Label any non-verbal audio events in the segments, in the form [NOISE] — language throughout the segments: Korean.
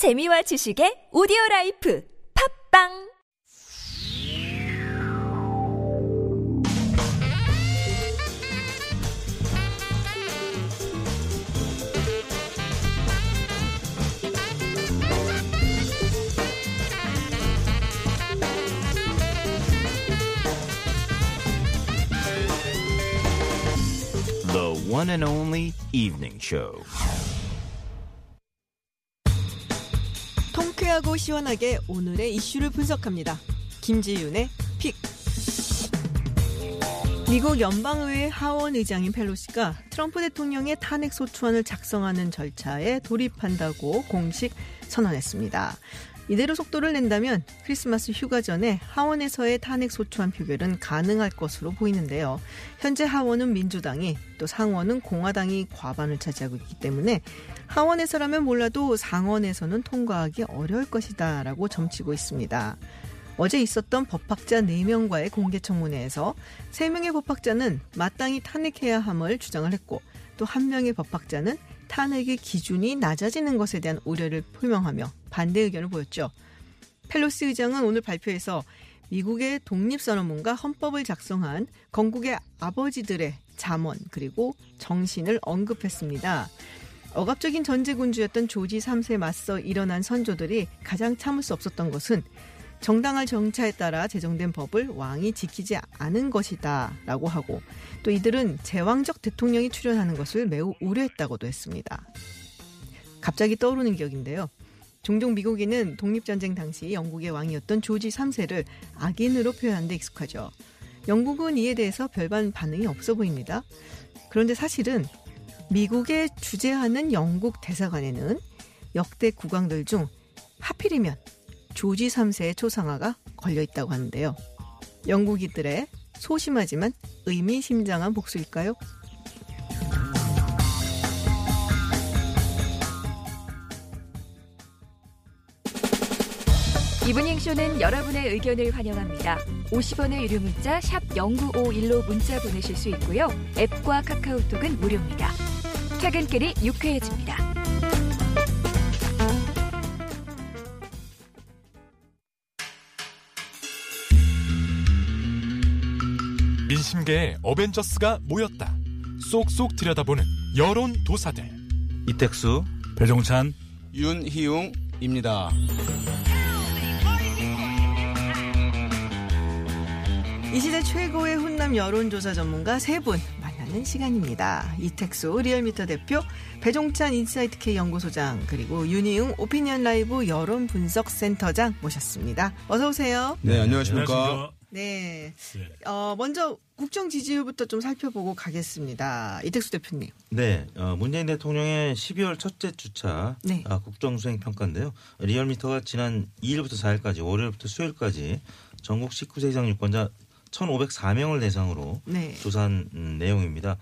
재미와 지식의 오디오 라이프 팝빵 The one and only evening show. 통쾌하고 시원하게 오늘의 이슈를 분석합니다. 김지윤의 픽. 미국 연방의회 하원 의장인 펠로시가 트럼프 대통령의 탄핵 소추안을 작성하는 절차에 돌입한다고 공식 선언했습니다. 이대로 속도를 낸다면 크리스마스 휴가 전에 하원에서의 탄핵 소추안 표결은 가능할 것으로 보이는데요. 현재 하원은 민주당이 또 상원은 공화당이 과반을 차지하고 있기 때문에 하원에서라면 몰라도 상원에서는 통과하기 어려울 것이다 라고 점치고 있습니다. 어제 있었던 법학자 4명과의 공개 청문회에서 3명의 법학자는 마땅히 탄핵해야 함을 주장을 했고 또한 명의 법학자는 탄핵의 기준이 낮아지는 것에 대한 우려를 표명하며 반대 의견을 보였죠. 펠로시 의장은 오늘 발표에서 미국의 독립선언문과 헌법을 작성한 건국의 아버지들의 잠언 그리고 정신을 언급했습니다. 억압적인 전제군주였던 조지 3세에 맞서 일어난 선조들이 가장 참을 수 없었던 것은 정당할 정차에 따라 제정된 법을 왕이 지키지 않은 것이다 라고 하고 또 이들은 제왕적 대통령이 출연하는 것을 매우 우려했다고도 했습니다. 갑자기 떠오르는 기억인데요. 종종 미국인은 독립전쟁 당시 영국의 왕이었던 조지 3세를 악인으로 표현하는 데 익숙하죠. 영국은 이에 대해서 별반 반응이 없어 보입니다. 그런데 사실은 미국에 주재하는 영국 대사관에는 역대 국왕들 중 하필이면 조지 3세의 초상화가 걸려 있다고 하는데요. 영국인들의 소심하지만 의미심장한 복수일까요? 이브닝 쇼는 여러분의 의견을 환영합니다. 50원의 유료 문자 샵 0951로 문자 보내실 수 있고요. 앱과 카카오톡은 무료입니다. 퇴근길이 유쾌해집니다. 민심계의 어벤져스가 모였다. 쏙쏙 들여다보는 여론 도사들. 이택수 배종찬 윤희웅입니다. 이 시대 최고의 훈남 여론조사 전문가 세 분 만나는 시간입니다. 이택수 리얼미터 대표, 배종찬 인사이트 K 연구소장, 그리고 윤희웅 오피니언 라이브 여론 분석 센터장 모셨습니다. 어서 오세요. 네, 안녕하십니까. 안녕하십니까. 네. 네. 어, 먼저 국정 지지율부터 좀 살펴보고 가겠습니다. 이택수 대표님. 네, 어, 문재인 대통령의 12월 첫째 주차 네. 아, 국정 수행 평가인데요. 리얼미터가 지난 2일부터 4일까지 월요일부터 수요일까지 전국 19세 이상 유권자 1,504명을 대상으로 네. 조사한 음, 내용입니다.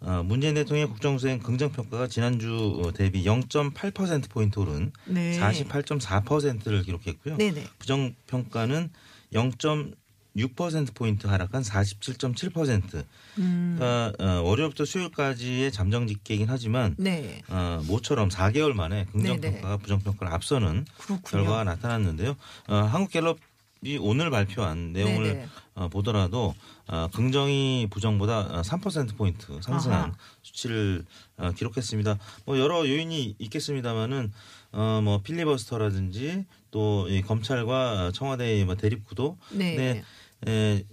어, 문재인 대통령의 국정수행 긍정평가가 지난주 어, 대비 0.8% 포인트 오른 네. 48.4%를 기록했고요. 네네. 부정평가는 0.6% 포인트 하락한 47.7%. 음. 그러니까 어, 월요일부터 수요일까지의 잠정 집계이긴 하지만 네. 어, 모처럼 4개월 만에 긍정 네네. 평가가 부정 평가를 앞서는 그렇군요. 결과가 나타났는데요. 어, 한국갤럽 이 오늘 발표한 내용을 네네. 어, 보더라도 어, 긍정이 부정보다 어, 3% 포인트 상승한 아하. 수치를 어, 기록했습니다. 뭐 여러 요인이 있겠습니다만은 어, 뭐 필리버스터라든지 또 이 검찰과 청와대의 뭐 대립 구도, 네. 네, 에,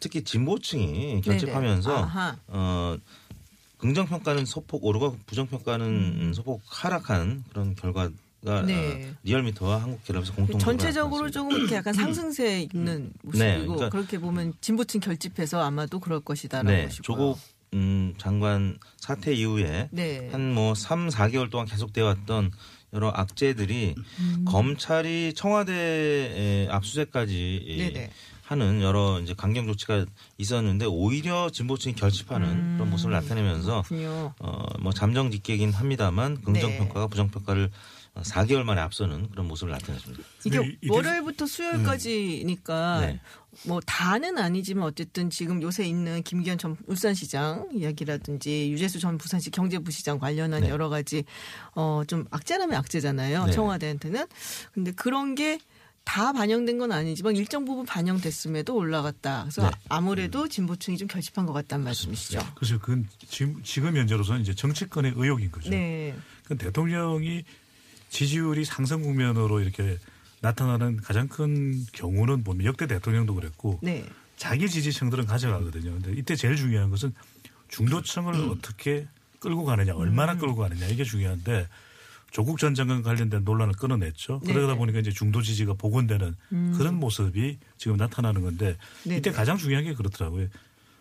특히 진보층이 결집하면서. 어, 긍정 평가는 소폭 오르고 부정 평가는 소폭 하락한 그런 결과 가 음. 네. 어, 리얼미터와 한국갤럽에서 공통 전체적으로 조금 이렇게 약간 상승세 있는 모습이고 네, 그러니까- 그렇게 보면 진보층 결집해서 아마도 그럴 것이다라고 네, 보시고요. 조국 음, 장관 사태 이후에 네. 한뭐 3, 4개월 동안 계속돼 왔던 여러 악재들이 음. 검찰이 청와대 압수수색까지 네네. 하는 여러 이제 강경 조치가 있었는데 오히려 진보층이 결집하는 그런 모습을 나타내면서 음. 어, 뭐 잠정 집계이긴 합니다만 긍정 네. 평가가 부정 평가를 4개월 만에 앞서는 그런 모습을 나타냈습니다. 이게 월요일부터 수요일까지니까 네. 뭐 다는 아니지만 어쨌든 지금 요새 있는 김기현 전 울산시장 이야기라든지 유재수 전 부산시 경제부시장 관련한 네. 여러 가지 어좀 악재라면 악재잖아요. 네. 청와대한테는. 근데 그런 게 다 반영된 건 아니지만 일정 부분 반영됐음에도 올라갔다. 그래서 네. 아무래도 진보층이 좀 결집한 것 같다는 말씀이시죠. 그래서 그건 지금, 지금 현재로서는 이제 정치권의 의혹인 거죠. 네. 그 대통령이 지지율이 상승 국면으로 이렇게 나타나는 가장 큰 경우는 보면 역대 대통령도 그랬고 네. 자기 지지층들은 가져가거든요. 근데 이때 제일 중요한 것은 중도층을 음. 어떻게 끌고 가느냐, 얼마나 끌고 가느냐 이게 중요한데 조국 전 장관 관련된 논란을 끊어냈죠. 네. 그러다 보니까 이제 중도 지지가 복원되는 그런 모습이 지금 나타나는 건데 네, 이때 네. 가장 중요한 게 그렇더라고요.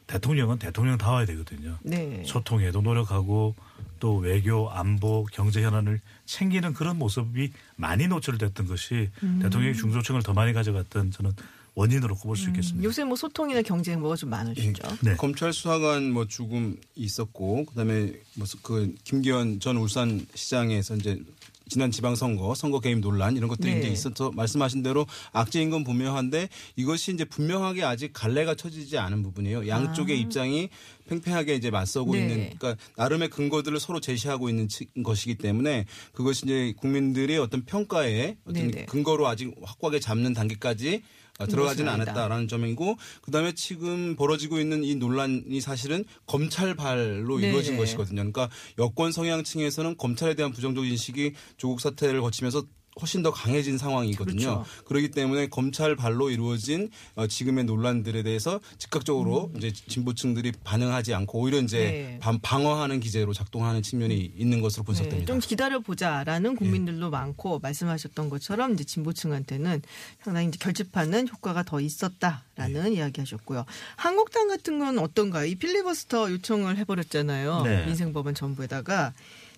대통령은 대통령 다워야 되거든요. 네. 소통에도 노력하고 또 외교, 안보, 경제 현안을 챙기는 그런 모습이 많이 노출됐던 것이 음. 대통령이 중소층을 더 많이 가져갔던 저는 원인으로 꼽을 수 있겠습니다. 요새 뭐 소통이나 경제 행보가 좀 많으시죠. 네. 검찰 수사관 뭐 죽음 있었고 그다음에 뭐그 김기현 전 울산 시장에서 이제 지난 지방선거 선거 개입 논란 이런 것들이 네. 이제 있어서 말씀하신 대로 악재인 건 분명한데 이것이 이제 분명하게 아직 갈래가 쳐지지 않은 부분이에요. 양쪽의 입장이 팽팽하게 이제 맞서고 아. 네. 있는 그러니까 나름의 근거들을 서로 제시하고 있는 치- 것이기 때문에 그것이 이제 국민들의 어떤 평가에 어떤 네네. 근거로 아직 확고하게 잡는 단계까지 어, 들어가지는 그것은 아니다. 않았다라는 점이고 그다음에 지금 벌어지고 있는 이 논란이 사실은 검찰 발로 네. 이루어진 것이거든요. 그러니까 여권 성향층에서는 검찰에 대한 부정적 인식이 조국 사태를 거치면서 훨씬 더 강해진 상황이거든요. 그렇죠. 그렇기 때문에 검찰 발로 이루어진 어, 지금의 논란들에 대해서 즉각적으로 이제 진보층들이 반응하지 않고 오히려 이제 음. 네. 반- 방어하는 기제로 작동하는 측면이 있는 것으로 분석됩니다. 네, 좀 기다려 보자라는 국민들도 많고 말씀하셨던 것처럼 이제 진보층한테는 상당히 이제 결집하는 효과가 더 있었다라는 이야기하셨고요. 한국당 같은 건 어떤가요? 이 필리버스터 요청을 해버렸잖아요. 네. 민생법안 전부에다가.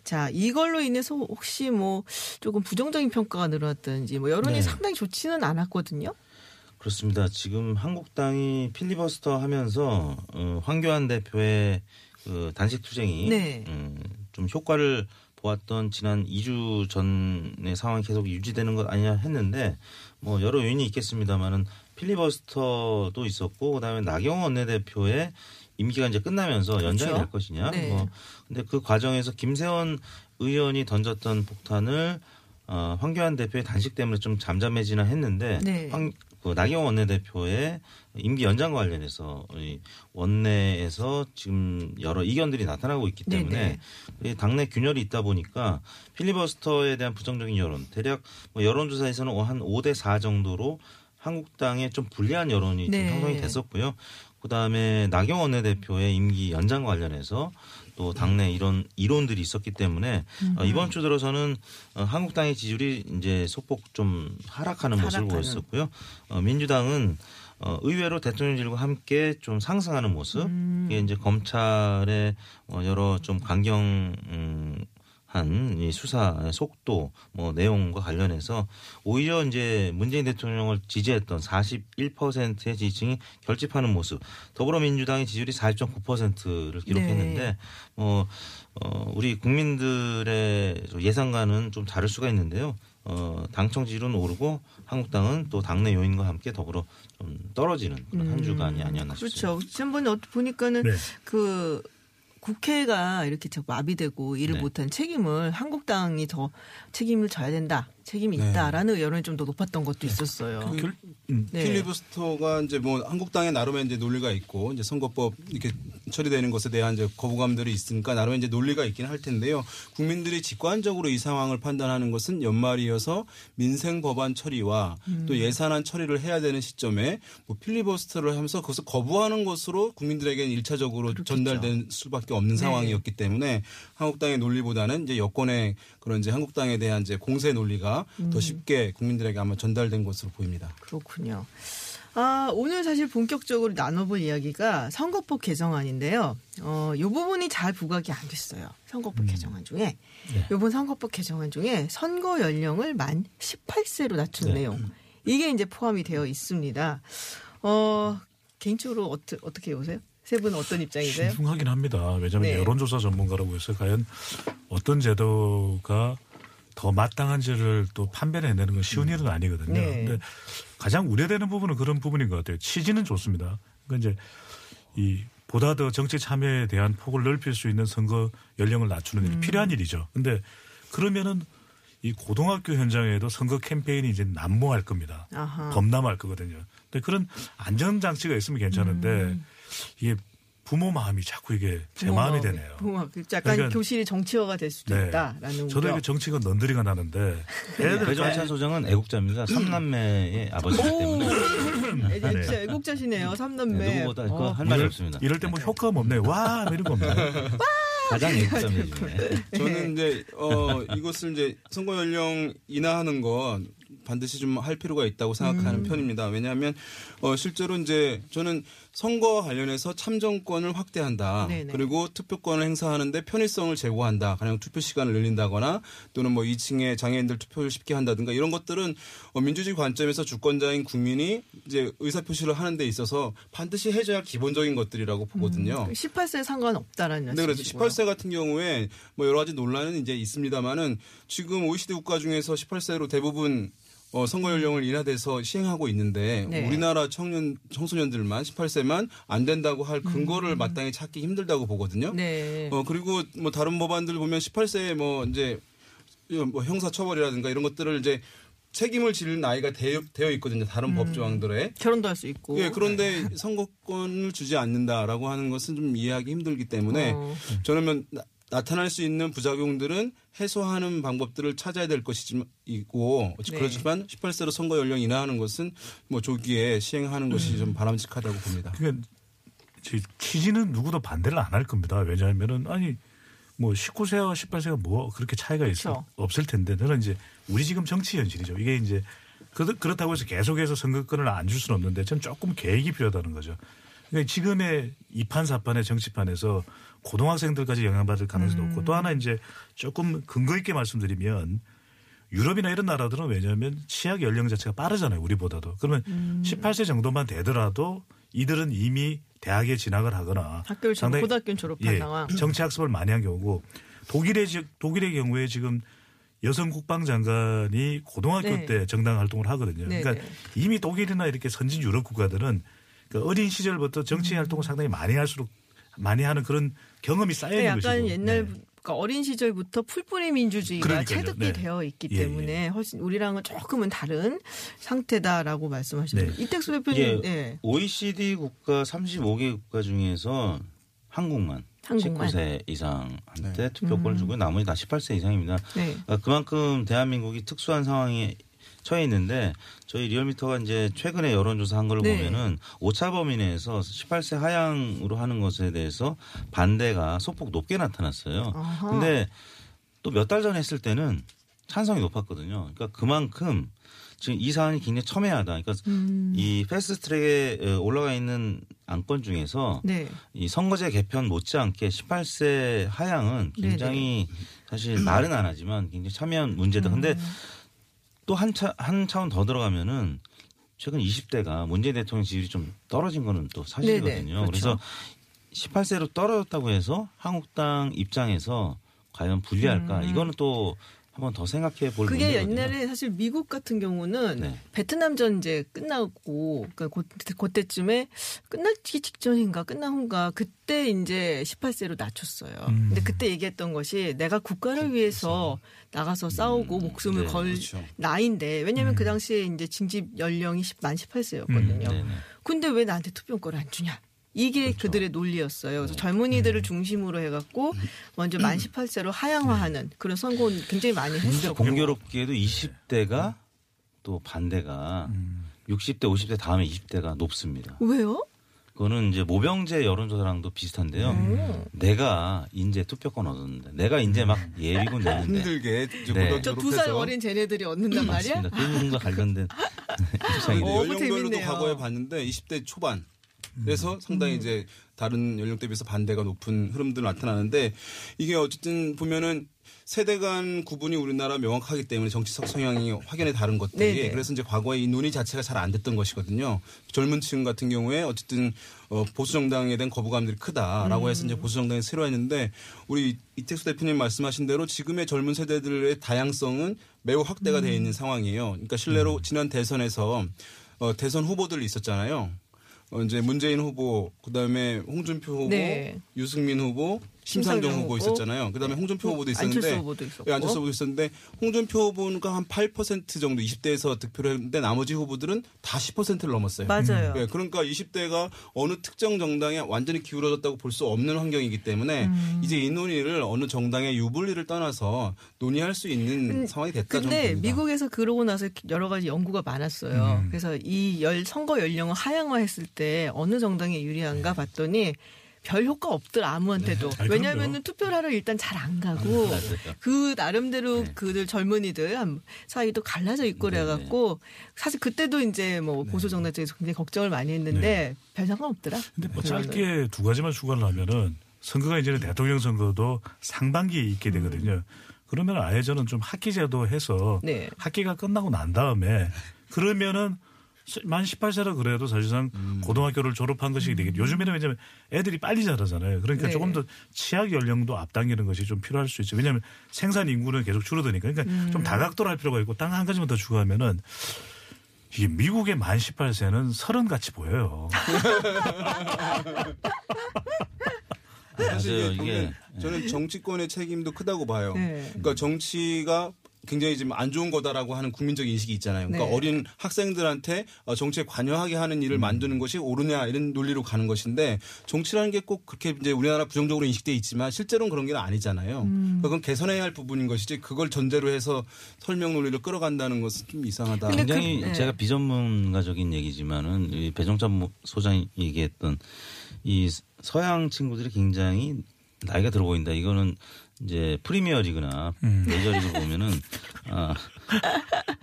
자, 이걸로 인해서 혹시 뭐 조금 부정적인 평가가 늘어났든지 뭐 여론이 네. 상당히 좋지는 않았거든요. 그렇습니다. 지금 한국당이 필리버스터 하면서 어, 황교안 대표의 그 단식 투쟁이 네. 음, 좀 효과를 보았던 지난 2주 전의 상황이 계속 유지되는 것 아니냐 했는데 뭐 여러 요인이 있겠습니다만은 필리버스터도 있었고 그다음에 나경원 원내대표의 임기가 이제 끝나면서 연장이 그렇죠. 될 것이냐. 네. 뭐 근데 그 과정에서 김세원 의원이 던졌던 폭탄을 어, 황교안 대표의 단식 때문에 좀 잠잠해지나 했는데 네. 황, 그 나경원 원내대표의 임기 연장과 관련해서 이 원내에서 지금 여러 이견들이 나타나고 있기 네네. 때문에 이 당내 균열이 있다 보니까 필리버스터에 대한 부정적인 여론 대략 뭐 여론조사에서는 한 5대 4 정도로 한국당에 좀 불리한 여론이 네. 좀 형성이 됐었고요. 그다음에 나경원 원내대표의 임기 연장 관련해서 또 당내 이런 이론들이 있었기 때문에 어, 이번 주 들어서는 어, 한국당의 지지율이 이제 소폭 좀 하락하는 모습을. 보였었고요. 어, 민주당은 어, 의외로 대통령실과 함께 좀 상승하는 모습. 음. 이게 이제 검찰의 어, 여러 좀 강경 음, 한이 수사의 속도 뭐 내용과 관련해서 오히려 이제 문재인 대통령을 지지했던 41%의 지지층이 결집하는 모습. 더불어민주당의 지지율이 40.9%를 기록했는데 네. 뭐 어, 우리 국민들의 예상과는 좀 다를 수가 있는데요. 어, 당청 지지율은 오르고 한국당은 또 당내 요인과 함께 더불어 좀 떨어지는 그런 한 주간이 아니었나 싶습니다. 그렇죠. 지난번에 어떻게 보니까는 네. 그 국회가 이렇게 자꾸 마비되고 일을 네. 못한 책임을 한국당이 더 책임을 져야 된다. 책임이 네. 있다라는 여론이 좀 더 높았던 것도 있었어요. 결- 음. 네. 필리버스터가 이제 뭐 한국당의 나름의 이제 논리가 있고 이제 선거법 이렇게 처리되는 것에 대한 이제 거부감들이 있으니까 나름의 이제 논리가 있긴 할 텐데요. 국민들이 직관적으로 이 상황을 판단하는 것은 연말이어서 민생 법안 처리와 또 음. 예산안 처리를 해야 되는 시점에 뭐 필리버스터를 하면서 그것을 거부하는 것으로 국민들에게는 일차적으로 전달된 수밖에 없는 네. 상황이었기 때문에 한국당의 논리보다는 이제 여권의 그런 이제 한국당에 대한 이제 공세 논리가 음. 더 쉽게 국민들에게 아마 전달된 것으로 보입니다. 그렇군요. 아, 오늘 사실 본격적으로 나눠볼 이야기가 선거법 개정안인데요. 어, 요 부분이 잘 부각이 안 됐어요. 선거법 개정안 중에. 요번 선거법 개정안 중에 선거 연령을 만 18세로 낮춘 네. 내용. 이게 이제 포함이 되어 있습니다. 어, 개인적으로 어떠, 어떻게 보세요? 세 분은 어떤 입장이세요? 신중하긴 합니다. 왜냐하면 네. 여론조사 전문가라고 해서 과연 어떤 제도가 더 마땅한 지를 또 판별을 해내는 건 쉬운 일은 아니거든요. 네. 근데 가장 우려되는 부분은 그런 부분인 것 같아요. 취지는 좋습니다. 그러니까 이제 이 보다 더 정치 참여에 대한 폭을 넓힐 수 있는 선거 연령을 낮추는 음. 일이 필요한 일이죠. 근데 그러면은 이 고등학교 현장에도 선거 캠페인이 이제 난무할 겁니다. 아하. 범람할 거거든요. 근데 그런 안전 장치가 있으면 괜찮은데 음. 이게 부모 마음이 자꾸 이게 제 부모 마음이 되네요. 부모. 약간 그러니까- 교실이 정치화가 될 수도 네. 있다라는 저도. 이게 정치가 넌더리가 나는데 [LAUGHS] 애들 배종찬 소장은 애국자입니다. 삼남매의 아버지이기 때문에 [LAUGHS] 애- 애- 진짜 애국자시네요. 삼남매. 네, 누구보다 어. 할 말이 없습니다. 이럴 때 뭐 효과음 없네. 와 이런 거 없네. [LAUGHS] 가장 애국자입니다. 중에. 저는 이제 어 이것을 이제 선거 연령 인하하는 건 반드시 좀 할 필요가 있다고 생각하는 편입니다. 왜냐하면 어 실제로 이제 저는 선거 관련해서 참정권을 확대한다. 네네. 그리고 투표권을 행사하는데 편의성을 제고한다. 가령 투표 시간을 늘린다거나 또는 뭐 2층에 장애인들 투표를 쉽게 한다든가 이런 것들은 어 민주주의 관점에서 주권자인 국민이 이제 의사 표시를 하는 데 있어서 반드시 해줘야 할 기본적인 것들이라고 보거든요. 18세 상관없다라는 네, 그래서 말씀이시고요. 18세 같은 경우에 뭐 여러 가지 논란은 이제 있습니다만은 지금 OECD 국가 중에서 18세로 대부분 어, 선거 연령을 인하돼서 시행하고 있는데 네. 우리나라 청년 청소년들만 18세만 안 된다고 할 근거를 마땅히 찾기 힘들다고 보거든요. 음. 네. 어 그리고 뭐 다른 법안들 보면 18세에 뭐 이제 뭐 형사 처벌이라든가 이런 것들을 이제 책임을 질 나이가 되어, 되어 있거든요. 다른 음. 법 조항들에. 결혼도 할 수 있고. 예, 그런데 선거권을 주지 않는다라고 하는 것은 좀 이해하기 힘들기 때문에 어. 저는 나, 나타날 수 있는 부작용들은 해소하는 방법들을 찾아야 될 것이고 네. 그렇지만 18세로 선거 연령 인하하는 것은 뭐 조기에 시행하는 것이 음. 좀 바람직하다고 봅니다. 그러니까 제 취지는 누구도 반대를 안 할 겁니다. 왜냐하면은 아니 뭐 19세와 18세가 뭐 그렇게 차이가 있어 그렇죠. 없을 텐데 저는 이제 우리 지금 정치 현실이죠. 이게 이제 그렇- 그렇다고 해서 계속해서 선거권을 안 줄 수는 없는데 전 조금 계획이 필요하다는 거죠. 그러니까 지금의 이판사판의 정치판에서 고등학생들까지 영향받을 가능성이 높고 또 하나 이제 조금 근거 있게 말씀드리면 유럽이나 이런 나라들은 왜냐하면 치약 연령 자체가 빠르잖아요. 우리보다도. 그러면 18세 정도만 되더라도 이들은 이미 대학에 진학을 하거나 학교를 상당히- 고등학교는 졸업한 예, 상황. 정치 학습을 많이 한 경우고 독일의 지- 독일의 경우에 지금 여성 국방장관이 고등학교 네. 때 정당 활동을 하거든요. 네, 그러니까 네. 이미 독일이나 이렇게 선진 유럽 국가들은 그 어린 시절부터 정치 음. 활동을 상당히 많이 할수록 많이 하는 그런 경험이 쌓여 있는 약간 것이고. 옛날 네. 그러니까 어린 시절부터 풀뿌리 민주주의가 그러니까요. 체득이 네. 되어 있기 예, 때문에 훨씬 우리랑은 조금은 다른 상태다라고 말씀하시는 네. 이택수 대표님 예, 예. OECD 국가 35개 국가 중에서 한국만, 한국만. 19세 이상한테 투표권을 주고 나머지 다 18세 이상입니다. 네. 아, 그만큼 대한민국이 특수한 상황에 처해 있는데 저희 리얼미터가 이제 최근에 여론조사 한 걸 네. 보면은 오차 범위 내에서 18세 하향으로 하는 것에 대해서 반대가 소폭 높게 나타났어요. 아하. 근데 또 몇 달 전에 했을 때는 찬성이 높았거든요. 그러니까 그만큼 지금 이 사안이 굉장히 첨예하다. 그러니까 음. 이 패스트 트랙에 올라가 있는 안건 중에서 네. 이 선거제 개편 못지않게 18세 하향은 굉장히 사실 말은 안 하지만 굉장히 첨예한 문제다. 근데 음. 또한 차, 한 차원 더 들어가면은 최근 20대가 문재인 대통령 지지율이 좀 떨어진 거는 또 사실이거든요. 그렇죠. 그래서 18세로 떨어졌다고 해서 한국당 입장에서 과연 불리할까? 이거는 또 한번 더 생각해 볼 음. 그게 문제거든요. 옛날에 사실 미국 같은 경우는 네. 베트남전 이제 끝나고 그러니까 그, 그때쯤에 끝나기 직전인가 끝난 후인가 그때 이제 18세로 낮췄어요. 음. 근데 그때 얘기했던 것이 내가 국가를 위해서 나가서 싸우고 목숨을 네, 걸 그렇죠. 나이인데 왜냐하면 그 당시에 이제 징집 연령이 10, 만 18세였거든요. 음. 근데 왜 나한테 투표권을 안 주냐? 이게 그들의 논리였어요. 그래서 젊은이들을 중심으로 해갖고 먼저 만 18세로 하향화하는 그런 선거는 굉장히 많이 했었고. 공교롭게도 20대가 또 반대가 60대, 50대 다음에 20대가 높습니다. 왜요? 그거는 이제 모병제 여론조사랑도 비슷한데요. 음. 내가 인제 투표권 얻었는데 내가 인제 막 예비군 됐는데 힘들게 이제 네. 고등학교 저두살 졸업해서 어린 쟤네들이 얻는단 말이야? 맞습니다. 그분과 관련된 어, 돼요. 연령별로도. 과거에 봤는데 20대 초반. 그래서 상당히 이제 다른 연령대 비해서 반대가 높은 흐름들 나타나는데 이게 어쨌든 보면은 세대 간 구분이 우리나라 명확하기 때문에 정치적 성향이 확연히 다른 것들이 네네. 그래서 이제 과거에 이 논의 자체가 잘 안 됐던 것이거든요. 젊은 층 같은 경우에 어쨌든 어, 보수 정당에 대한 거부감들이 크다라고 해서 이제 보수 정당이 새로 했는데 우리 이택수 대표님 말씀하신 대로 지금의 젊은 세대들의 다양성은 매우 확대가 되어 있는 상황이에요. 그러니까 실례로 지난 대선에서 어, 대선 후보들이 있었잖아요. 어, 이제 문재인 후보, 그다음에 홍준표 후보, 네. 유승민 후보, 심상정 후보. 있었잖아요. 그다음에 홍준표 후보도 있었는데 안철수 후보도 있었고. 예, 안철수 후보도 있었는데 홍준표 후보가 한 8% 정도 20대에서 득표를 했는데 나머지 후보들은 다 10%를 넘었어요. 맞아요. 예, 그러니까 20대가 어느 특정 정당에 완전히 기울어졌다고 볼 수 없는 환경이기 때문에 음. 이제 이 논의를 어느 정당의 유불리를 떠나서 논의할 수 있는 상황이 됐다 근데 봅니다. 미국에서 그러고 나서 여러 가지 연구가 많았어요. 음. 그래서 이 열 선거 연령을 하향화했을 때 어느 정당에 유리한가 봤더니 별 효과 없더라 아무한테도. 아니, 왜냐하면 그럼요. 투표를 하러 일단 잘 안 가고 그 나름대로 그들 젊은이들 한 사이도 갈라져 있고 그래갖고 사실 그때도 이제 뭐 보수 정당 쪽에서 굉장히 걱정을 많이 했는데 별 상관 없더라. 근데 뭐. 짧게 두 가지만 추가를 하면은 선거가 이제는 대통령 선거도 상반기에 있게 되거든요. 그러면 아예 저는 좀 학기제도 해서 네. 학기가 끝나고 난 다음에 그러면은 만 18세라 그래도 사실상 고등학교를 졸업한 것이 되겠죠. 요즘에는 왜냐하면 애들이 빨리 자라잖아요. 그러니까 네. 조금 더 취약 연령도 앞당기는 것이 좀 필요할 수 있죠. 왜냐하면 생산 인구는 계속 줄어드니까. 그러니까 좀 다각도로 할 필요가 있고 딱한 가지만 더 추가하면은 이게 미국의 만 18세는 서른 같이 보여요. 사실 맞아요. 이게 보면 저는 정치권의 책임도 크다고 봐요. 네. 그러니까 정치가 굉장히 지금 안 좋은 거다라고 하는 국민적 인식이 있잖아요. 그러니까 네. 어린 학생들한테 어, 정치에 관여하게 하는 일을 만드는 것이 옳으냐 이런 논리로 가는 것인데 정치라는 게 꼭 그렇게 이제 우리나라 부정적으로 인식돼 있지만 실제로는 그런 게 아니잖아요. 그러니까 그건 개선해야 할 부분인 것이지 그걸 전제로 해서 설명 논리를 끌어간다는 것은 좀 이상하다. 그- 굉장히 네. 제가 비전문가적인 얘기지만은 이 배종찬 소장이 얘기했던 이 서양 친구들이 굉장히 나이가 들어 보인다. 이거는 이제 프리미어 리그나 음. 메이저 리그 보면은 [LAUGHS] 아,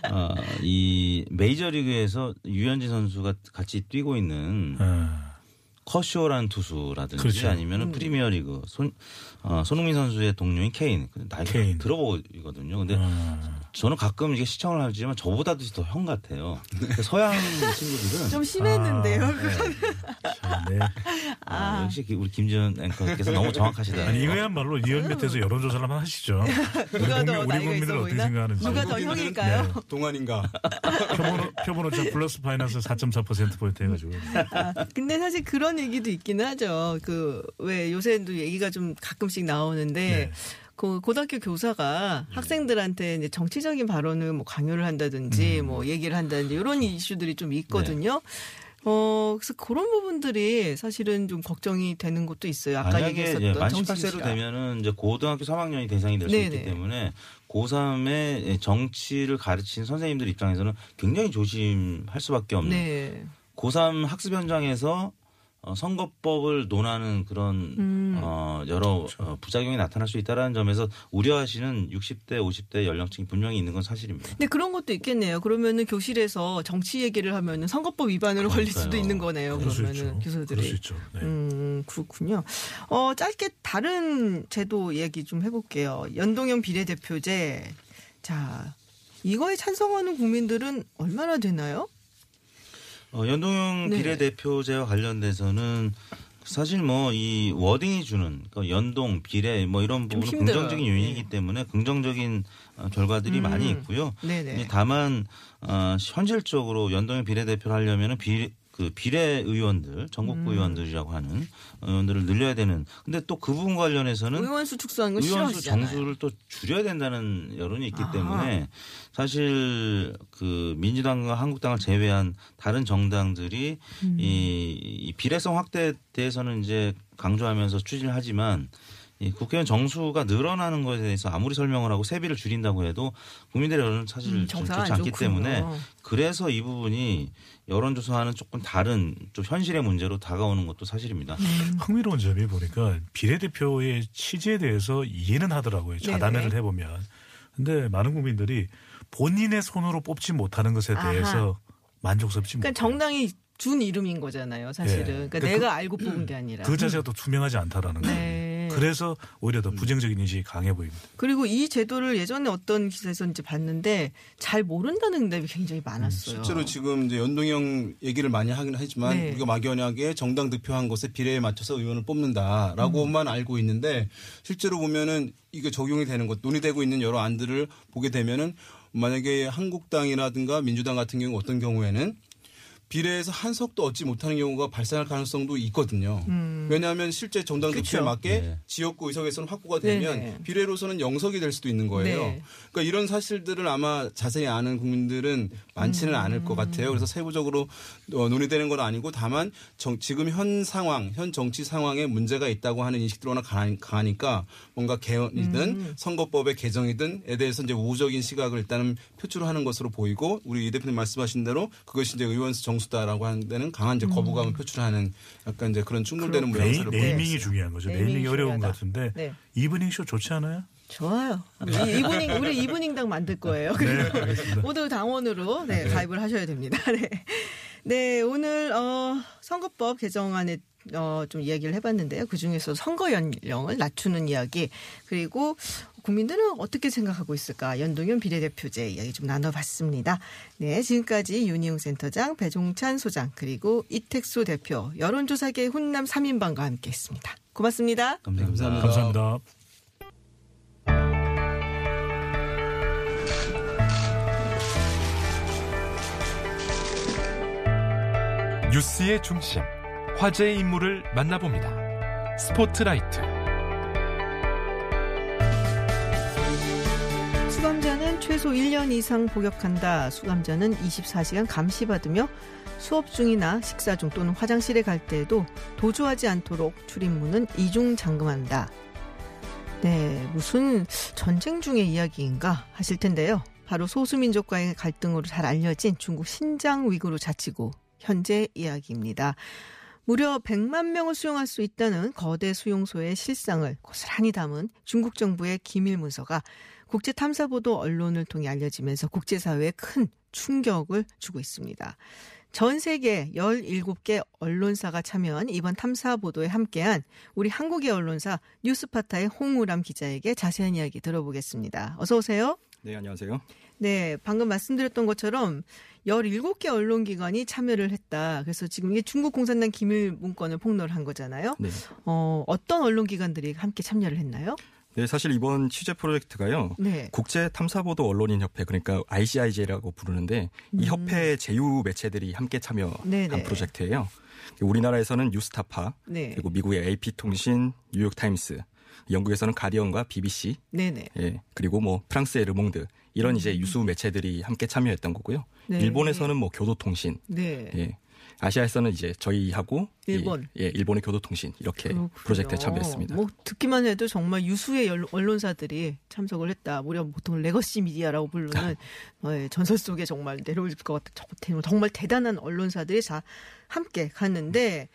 아, 이 메이저 리그에서 류현진 선수가 같이 뛰고 있는 어. 커쇼라는 투수라든지 그렇죠. 아니면은 프리미어 리그 손 어, 손흥민 선수의 동료인 케인 근데 나이가 케인. 들어 보이거든요. 근데 어. 저는 가끔 이게 시청을 하지만 저보다도 더 형 같아요. 그 서양 친구들은 좀 심했는데요. 아, 네. 아, 역시 우리 김지현 앵커께서 너무 정확하시다. 아니 이거야말로 이연 밑에서 여론조사를 한번 하시죠. [LAUGHS] 우리 누가 국민, 더 우리 나이가 국민들 어떻게? 생각하는지. 누가 더 형일까요? 네. 동안인가? [LAUGHS] 표본오, 표본오차 플러스 마이너스 4.4% 포인트 해가지고. 아, 근데 사실 그런 얘기도 있긴 하죠. 그 왜 요새도 얘기가 좀 가끔씩 나오는데 네. 그 고등학교 교사가 학생들한테 이제 정치적인 발언을 뭐 강요를 한다든지 음. 뭐 얘기를 한다든지 이런 이슈들이 좀 있거든요. 어, 그래서 그런 부분들이 사실은 좀 걱정이 되는 것도 있어요. 아까 만약에 얘기했었던 예, 만 정치 18세로 이슈가. 되면은 이제 고등학교 3학년이 대상이 될 수 있기. 때문에 고3의 정치를 가르치는 선생님들 입장에서는 굉장히 조심할 수밖에 없는 네. 고3 학습 현장에서 어, 선거법을 논하는 그런 음. 어, 여러 어, 부작용이 나타날 수 있다라는 점에서 우려하시는 60대, 50대 연령층이 분명히 있는 건 사실입니다. 근데 그런 것도 있겠네요. 그러면은 교실에서 정치 얘기를 하면은 선거법 위반으로 걸릴 수도 그러니까요. 있는 거네요. 그러면은 있죠. 교사들이. 그럴 수 있죠. 네. 음, 그렇군요. 어, 짧게 다른 제도 얘기 좀 해볼게요. 연동형 비례대표제. 자, 이거에 찬성하는 국민들은 얼마나 되나요? 어, 연동형 네. 비례대표제와 관련돼서는 사실 뭐 이 워딩이 주는 그 연동 비례 뭐 이런 좀 부분은 힘들어요. 긍정적인 요인이기 네. 때문에 긍정적인 어, 결과들이 음. 많이 있고요. 네네. 다만 어, 현실적으로 연동형 비례대표를 하려면은 비, 그 비례 의원들 전국구 음. 의원들이라고 하는 의원들을 늘려야 되는. 근데 또 그 부분 관련해서는 의원 수 축소하는 거 의원수 싫어하시잖아요. 정수를 또 줄여야 된다는 여론이 있기 아하. 때문에 사실 그 민주당과 한국당을 제외한 다른 정당들이 음. 이, 이 비례성 확대에 대해서는 이제 강조하면서 추진을 하지만 이 국회의원 정수가 늘어나는 것에 대해서 아무리 설명을 하고 세비를 줄인다고 해도 국민들의 여론은 사실 음, 좋지 않기 좋군요. 때문에 그래서 이 부분이 여론조사와는 조금 다른 좀 현실의 문제로 다가오는 것도 사실입니다. 음. 흥미로운 점이 보니까 비례대표의 취지에 대해서 이해는 하더라고요. 자담회를 네네. 해보면. 근데 많은 국민들이 본인의 손으로 뽑지 못하는 것에 아하. 대해서 만족스럽지 그러니까 못해요. 정당이 준 이름인 거잖아요, 사실은. 예. 그러니까 그- 내가 알고 뽑은 게 아니라. 그 자체가 또 투명하지 않다라는 거예요. 네. 그래서 오히려 더 부정적인 인식이 강해 보입니다. 그리고 이 제도를 예전에 어떤 기사에서 이제 봤는데 잘 모른다는 응답이 굉장히 많았어요. 실제로 지금 이제 연동형 얘기를 많이 하긴 하지만 네. 우리가 막연하게 정당 득표한 곳에 비례에 맞춰서 의원을 뽑는다라고만 알고 있는데 실제로 보면은 이게 적용이 되는 것 논의되고 있는 여러 안들을 보게 되면은 만약에 한국당이라든가 민주당 같은 경우 어떤 경우에는 비례에서 한 석도 얻지 못하는 경우가 발생할 가능성도 있거든요. 왜냐하면 실제 정당 득표에. 맞게 네. 지역구 의석에서는 확보가 되면 네네. 비례로서는 영석이 될 수도 있는 거예요. 네. 그러니까 이런 사실들을 아마 자세히 아는 국민들은 많지는 음. 않을 것 같아요. 그래서 세부적으로 어, 논의되는 건 아니고 다만 정- 지금 현 상황, 현 정치 상황에 문제가 있다고 하는 인식들이 워낙 강하- 강하니까 뭔가 개헌이든 음. 선거법의 개정이든에 대해서 이제 우호적인 시각을 일단은 표출하는 것으로 보이고 우리 이 대표님 말씀하신 대로 그것이 이제 의원 수 정수다라고 하는 데는 강한 이제 거부감을 표출하는 약간 이제 그런 충돌되는 네이, 모양새로 보여요. 네이밍이 중요한 거죠. 네이밍이 네이밍이 어려운 중요하다. 것 같은데 네. 이브닝 쇼 좋지 않아요? 좋아요. 우리 이브닝 우리 이브닝당 만들 거예요. 그리고 모두 [LAUGHS] 당원으로 네, 가입을 하셔야 됩니다. [LAUGHS] 네. 네, 오늘 어 선거법 개정안에 어, 좀 이야기를 해봤는데요. 그 중에서 선거 연령을 낮추는 이야기 그리고 국민들은 어떻게 생각하고 있을까 연동형 비례대표제 이야기 좀 나눠봤습니다. 네, 지금까지 윤희용 센터장, 배종찬 소장 그리고 이택수 대표 여론조사계 훈남 3인방과 함께 했습니다. 고맙습니다. 감사합니다. 감사합니다. 뉴스의 중심, 화제의 인물을 만나봅니다. 스포트라이트. 수감자는 최소 1년 이상 복역한다. 수감자는 24시간 감시받으며 수업 중이나 식사 중 또는 화장실에 갈 때에도 도주하지 않도록 출입문은 이중 잠금한다. 네, 무슨 전쟁 중의 이야기인가 하실 텐데요. 바로 소수민족과의 갈등으로 잘 알려진 중국 신장 위구르 자치구 현재 이야기입니다. 무려 100만 명을 수용할 수 있다는 거대 수용소의 실상을 고스란히 담은 중국 정부의 기밀 문서가 국제 탐사 보도 언론을 통해 알려지면서 국제사회에 큰 충격을 주고 있습니다. 전 세계 17개 언론사가 참여한 이번 탐사 보도에 함께한 우리 한국의 언론사 뉴스파타의 홍우람 기자에게 자세한 이야기 들어보겠습니다. 어서 오세요. 네, 안녕하세요. 네, 방금 말씀드렸던 것처럼 17개 언론기관이 참여를 했다. 그래서 지금 이게 중국 공산당 기밀 문건을 폭로를 한 거잖아요. 네. 어, 어떤 언론기관들이 함께 참여를 했나요? 네, 사실 이번 취재 프로젝트가요. 네. 국제 탐사보도 언론인 협회 그러니까 ICIJ라고 부르는데 이 협회 제휴 매체들이 함께 참여한 음. 네네. 프로젝트예요. 우리나라에서는 뉴스타파 네. 그리고 미국의 AP통신, 뉴욕타임스, 영국에서는 가디언과 BBC, 네네. 예, 그리고 뭐 프랑스의 르몽드 이런 이제 유수 매체들이 함께 참여했던 거고요. 네. 일본에서는 뭐 교도통신, 네. 예, 아시아에서는 이제 저희하고 이- 일본. 예, 일본의 교도통신 이렇게 그렇군요. 프로젝트에 참여했습니다. 뭐 듣기만 해도 정말 유수의 연- 언론사들이 참석을 했다. 무려 보통 레거시 미디어라고 부르는 어, 예, 전설 속에 정말 내려올 것 같은 정말 대단한 언론사들이 다 함께 갔는데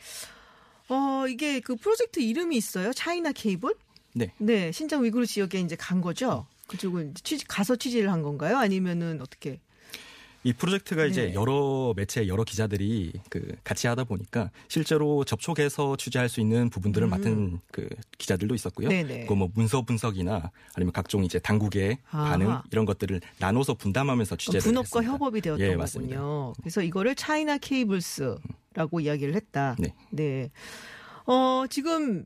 어 이게 그 프로젝트 이름이 있어요. 차이나 케이블스? 네. 네, 신장 위구르 지역에 이제 간 거죠. 그쪽은 이제 취지 가서 취재를 한 건가요? 아니면은 어떻게? 이 프로젝트가 이제 네. 여러 매체 여러 기자들이 그 같이 하다 보니까 실제로 접촉해서 취재할 수 있는 부분들을 음. 맡은 그 기자들도 있었고요. 네네. 그뭐 문서 분석이나 아니면 각종 이제 당국의 아하. 반응 이런 것들을 나눠서 분담하면서 취재를 분업과 했습니다. 협업이 되었던 예. 거군요. 그래서 이거를 차이나 케이블스라고 이야기를 했다. 네. 네. 어, 지금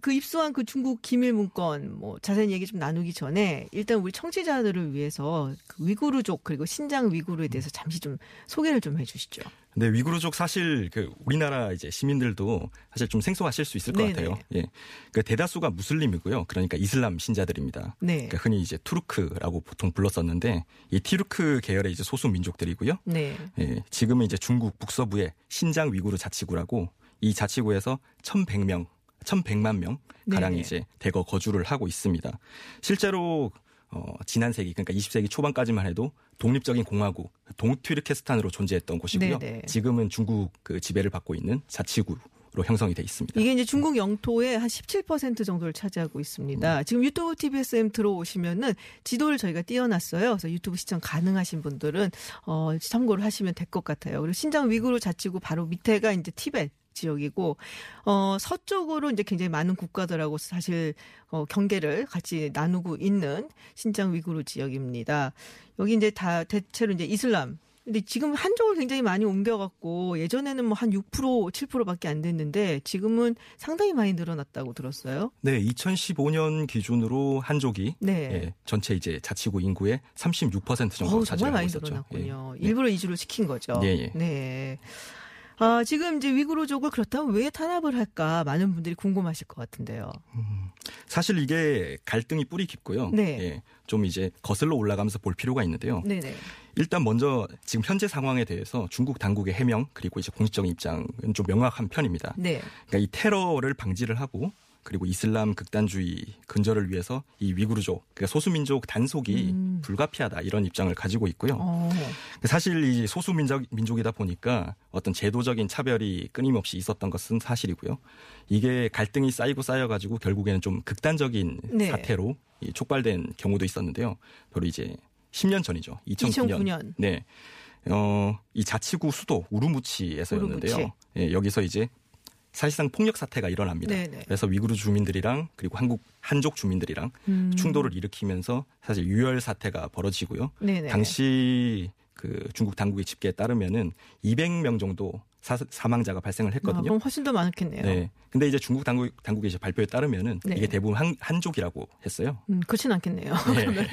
그 입수한 그 중국 기밀 문건 뭐 자세한 얘기 좀 나누기 전에 일단 우리 청취자들을 위해서 그 위구르족 그리고 신장 위구르에 대해서 잠시 좀 소개를 좀 해주시죠. 네, 위구르족 사실 그 우리나라 이제 시민들도 사실 좀 생소하실 수 있을 것 네네. 같아요. 예. 그 대다수가 무슬림이고요. 그러니까 이슬람 신자들입니다. 네. 그러니까 흔히 이제 투르크라고 보통 불렀었는데 이 티르크 계열의 이제 소수 민족들이고요. 네. 예, 지금은 이제 중국 북서부의 신장 위구르 자치구라고 이 자치구에서 1,100명, 1,100만 명 가량 네네. 이제 대거 거주를 하고 있습니다. 실제로 어, 지난 세기 그러니까 20세기 초반까지만 해도 독립적인 공화국 동튀르케스탄으로 존재했던 곳이고요. 네네. 지금은 중국 그 지배를 받고 있는 자치구 로 형성이 돼 있습니다. 이게 이제 중국 영토의 한 17% 정도를 차지하고 있습니다. 지금 유튜브 TBSM 들어오시면은 지도를 저희가 띄워놨어요. 그래서 유튜브 시청 가능하신 분들은 어, 참고를 하시면 될 것 같아요. 그리고 신장 위구르 자치구 바로 밑에가 이제 티벳. 지역이고 어 서쪽으로 이제 굉장히 많은 국가들하고 사실 어 경계를 같이 나누고 있는 신장 위구르 지역입니다. 여기 이제 다 대체로 이제 이슬람 근데 지금 한쪽을 굉장히 많이 옮겨갖고 예전에는 뭐 한 6% 7%밖에 안 됐는데 지금은 상당히 많이 늘어났다고 들었어요. 네, 2015년 기준으로 한족이 네. 예, 전체 이제 자치구 인구의 36% 정도 차지하고 정말 많이 있었죠. 늘어났군요. 예. 일부러 이주를 시킨 거죠. 예, 예. 네. 아, 지금 이제 위구르족을 그렇다면 왜 탄압을 할까 많은 분들이 궁금하실 것 같은데요. 사실 이게 갈등이 뿌리 깊고요. 네. 예, 좀 이제 거슬러 올라가면서 볼 필요가 있는데요. 네네. 일단 먼저 지금 현재 상황에 대해서 중국 당국의 해명 그리고 이제 공식적인 입장은 좀 명확한 편입니다. 네. 그러니까 이 테러를 방지를 하고 그리고 이슬람 극단주의 근절을 위해서 이 위구르족 그러니까 소수민족 단속이 음. 불가피하다 이런 입장을 가지고 있고요. 어. 사실 이 소수민족 민족이다 보니까 어떤 제도적인 차별이 끊임없이 있었던 것은 사실이고요. 이게 갈등이 쌓이고 쌓여가지고 결국에는 좀 극단적인 네. 사태로 이 촉발된 경우도 있었는데요. 바로 이제 10년 전이죠. 2009년. 2009년. 네. 어, 이 자치구 수도 우루무치에서였는데요. 우루무치. 예, 여기서 이제 사실상 폭력 사태가 일어납니다. 네네. 그래서 위구르 주민들이랑 그리고 한국 한족 주민들이랑 음. 충돌을 일으키면서 사실 유혈 사태가 벌어지고요. 네네. 당시 그 중국 당국의 집계에 따르면은 200명 정도 사, 망자가 발생을 아, 했거든요. 그럼 훨씬 더 많겠네요. 네. 근데 이제 중국 당국 당국의 이제 발표에 따르면은 네. 이게 대부분 한, 한족이라고 했어요. 음, 그렇진 않겠네요. 네. [LAUGHS]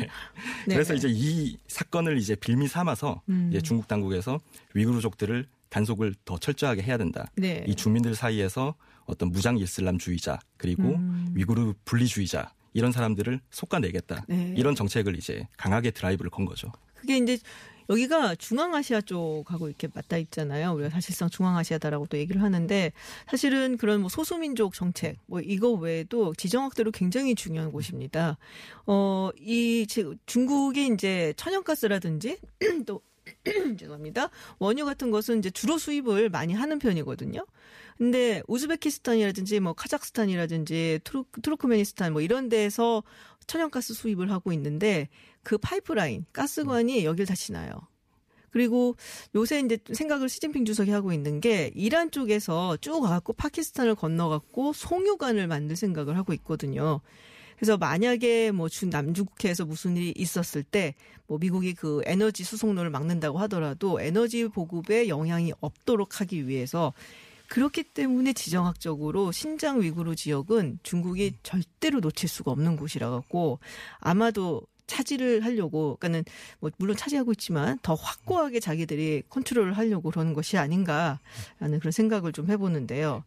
네. 그래서 이제 이 사건을 이제 빌미 삼아서 음. 이제 중국 당국에서 위구르족들을 단속을 더 철저하게 해야 된다. 네. 이 주민들 사이에서 어떤 무장 이슬람주의자 그리고 음. 위구르 분리주의자 이런 사람들을 솎아내겠다. 네. 이런 정책을 이제 강하게 드라이브를 건 거죠. 그게 이제 여기가 중앙아시아 쪽하고 이렇게 맞닿아 있잖아요. 우리가 사실상 중앙아시아다라고 또 얘기를 하는데 사실은 그런 뭐 소수민족 정책 뭐 이거 외에도 지정학대로 굉장히 중요한 곳입니다. 어, 이 지- 중국이 이제 천연가스라든지 [CLEARS THROAT] 또 [CLEARS THROAT] 죄송합니다. 원유 같은 것은 이제 주로 수입을 많이 하는 편이거든요. 근데 우즈베키스탄이라든지 뭐 카자흐스탄이라든지 투르, 투르크메니스탄 뭐 이런 데에서 천연가스 수입을 하고 있는데 그 파이프라인 가스관이 여길 다 지나요. 그리고 요새 이제 생각을 시진핑 주석이 하고 있는 게 이란 쪽에서 쭉 가갖고 파키스탄을 건너갖고 송유관을 만들 생각을 하고 있거든요. 그래서 만약에 뭐준 남중국해에서 무슨 일이 있었을 때 뭐 미국이 그 에너지 수송로를 막는다고 하더라도 에너지 보급에 영향이 없도록 하기 위해서 그렇기 때문에 지정학적으로 신장 위구르 지역은 중국이 절대로 놓칠 수가 없는 곳이라 갖고 아마도 차지를 하려고 그러니까는 뭐 물론 차지하고 있지만 더 확고하게 자기들이 컨트롤을 하려고 그러는 것이 아닌가라는 그런 생각을 좀 해보는데요.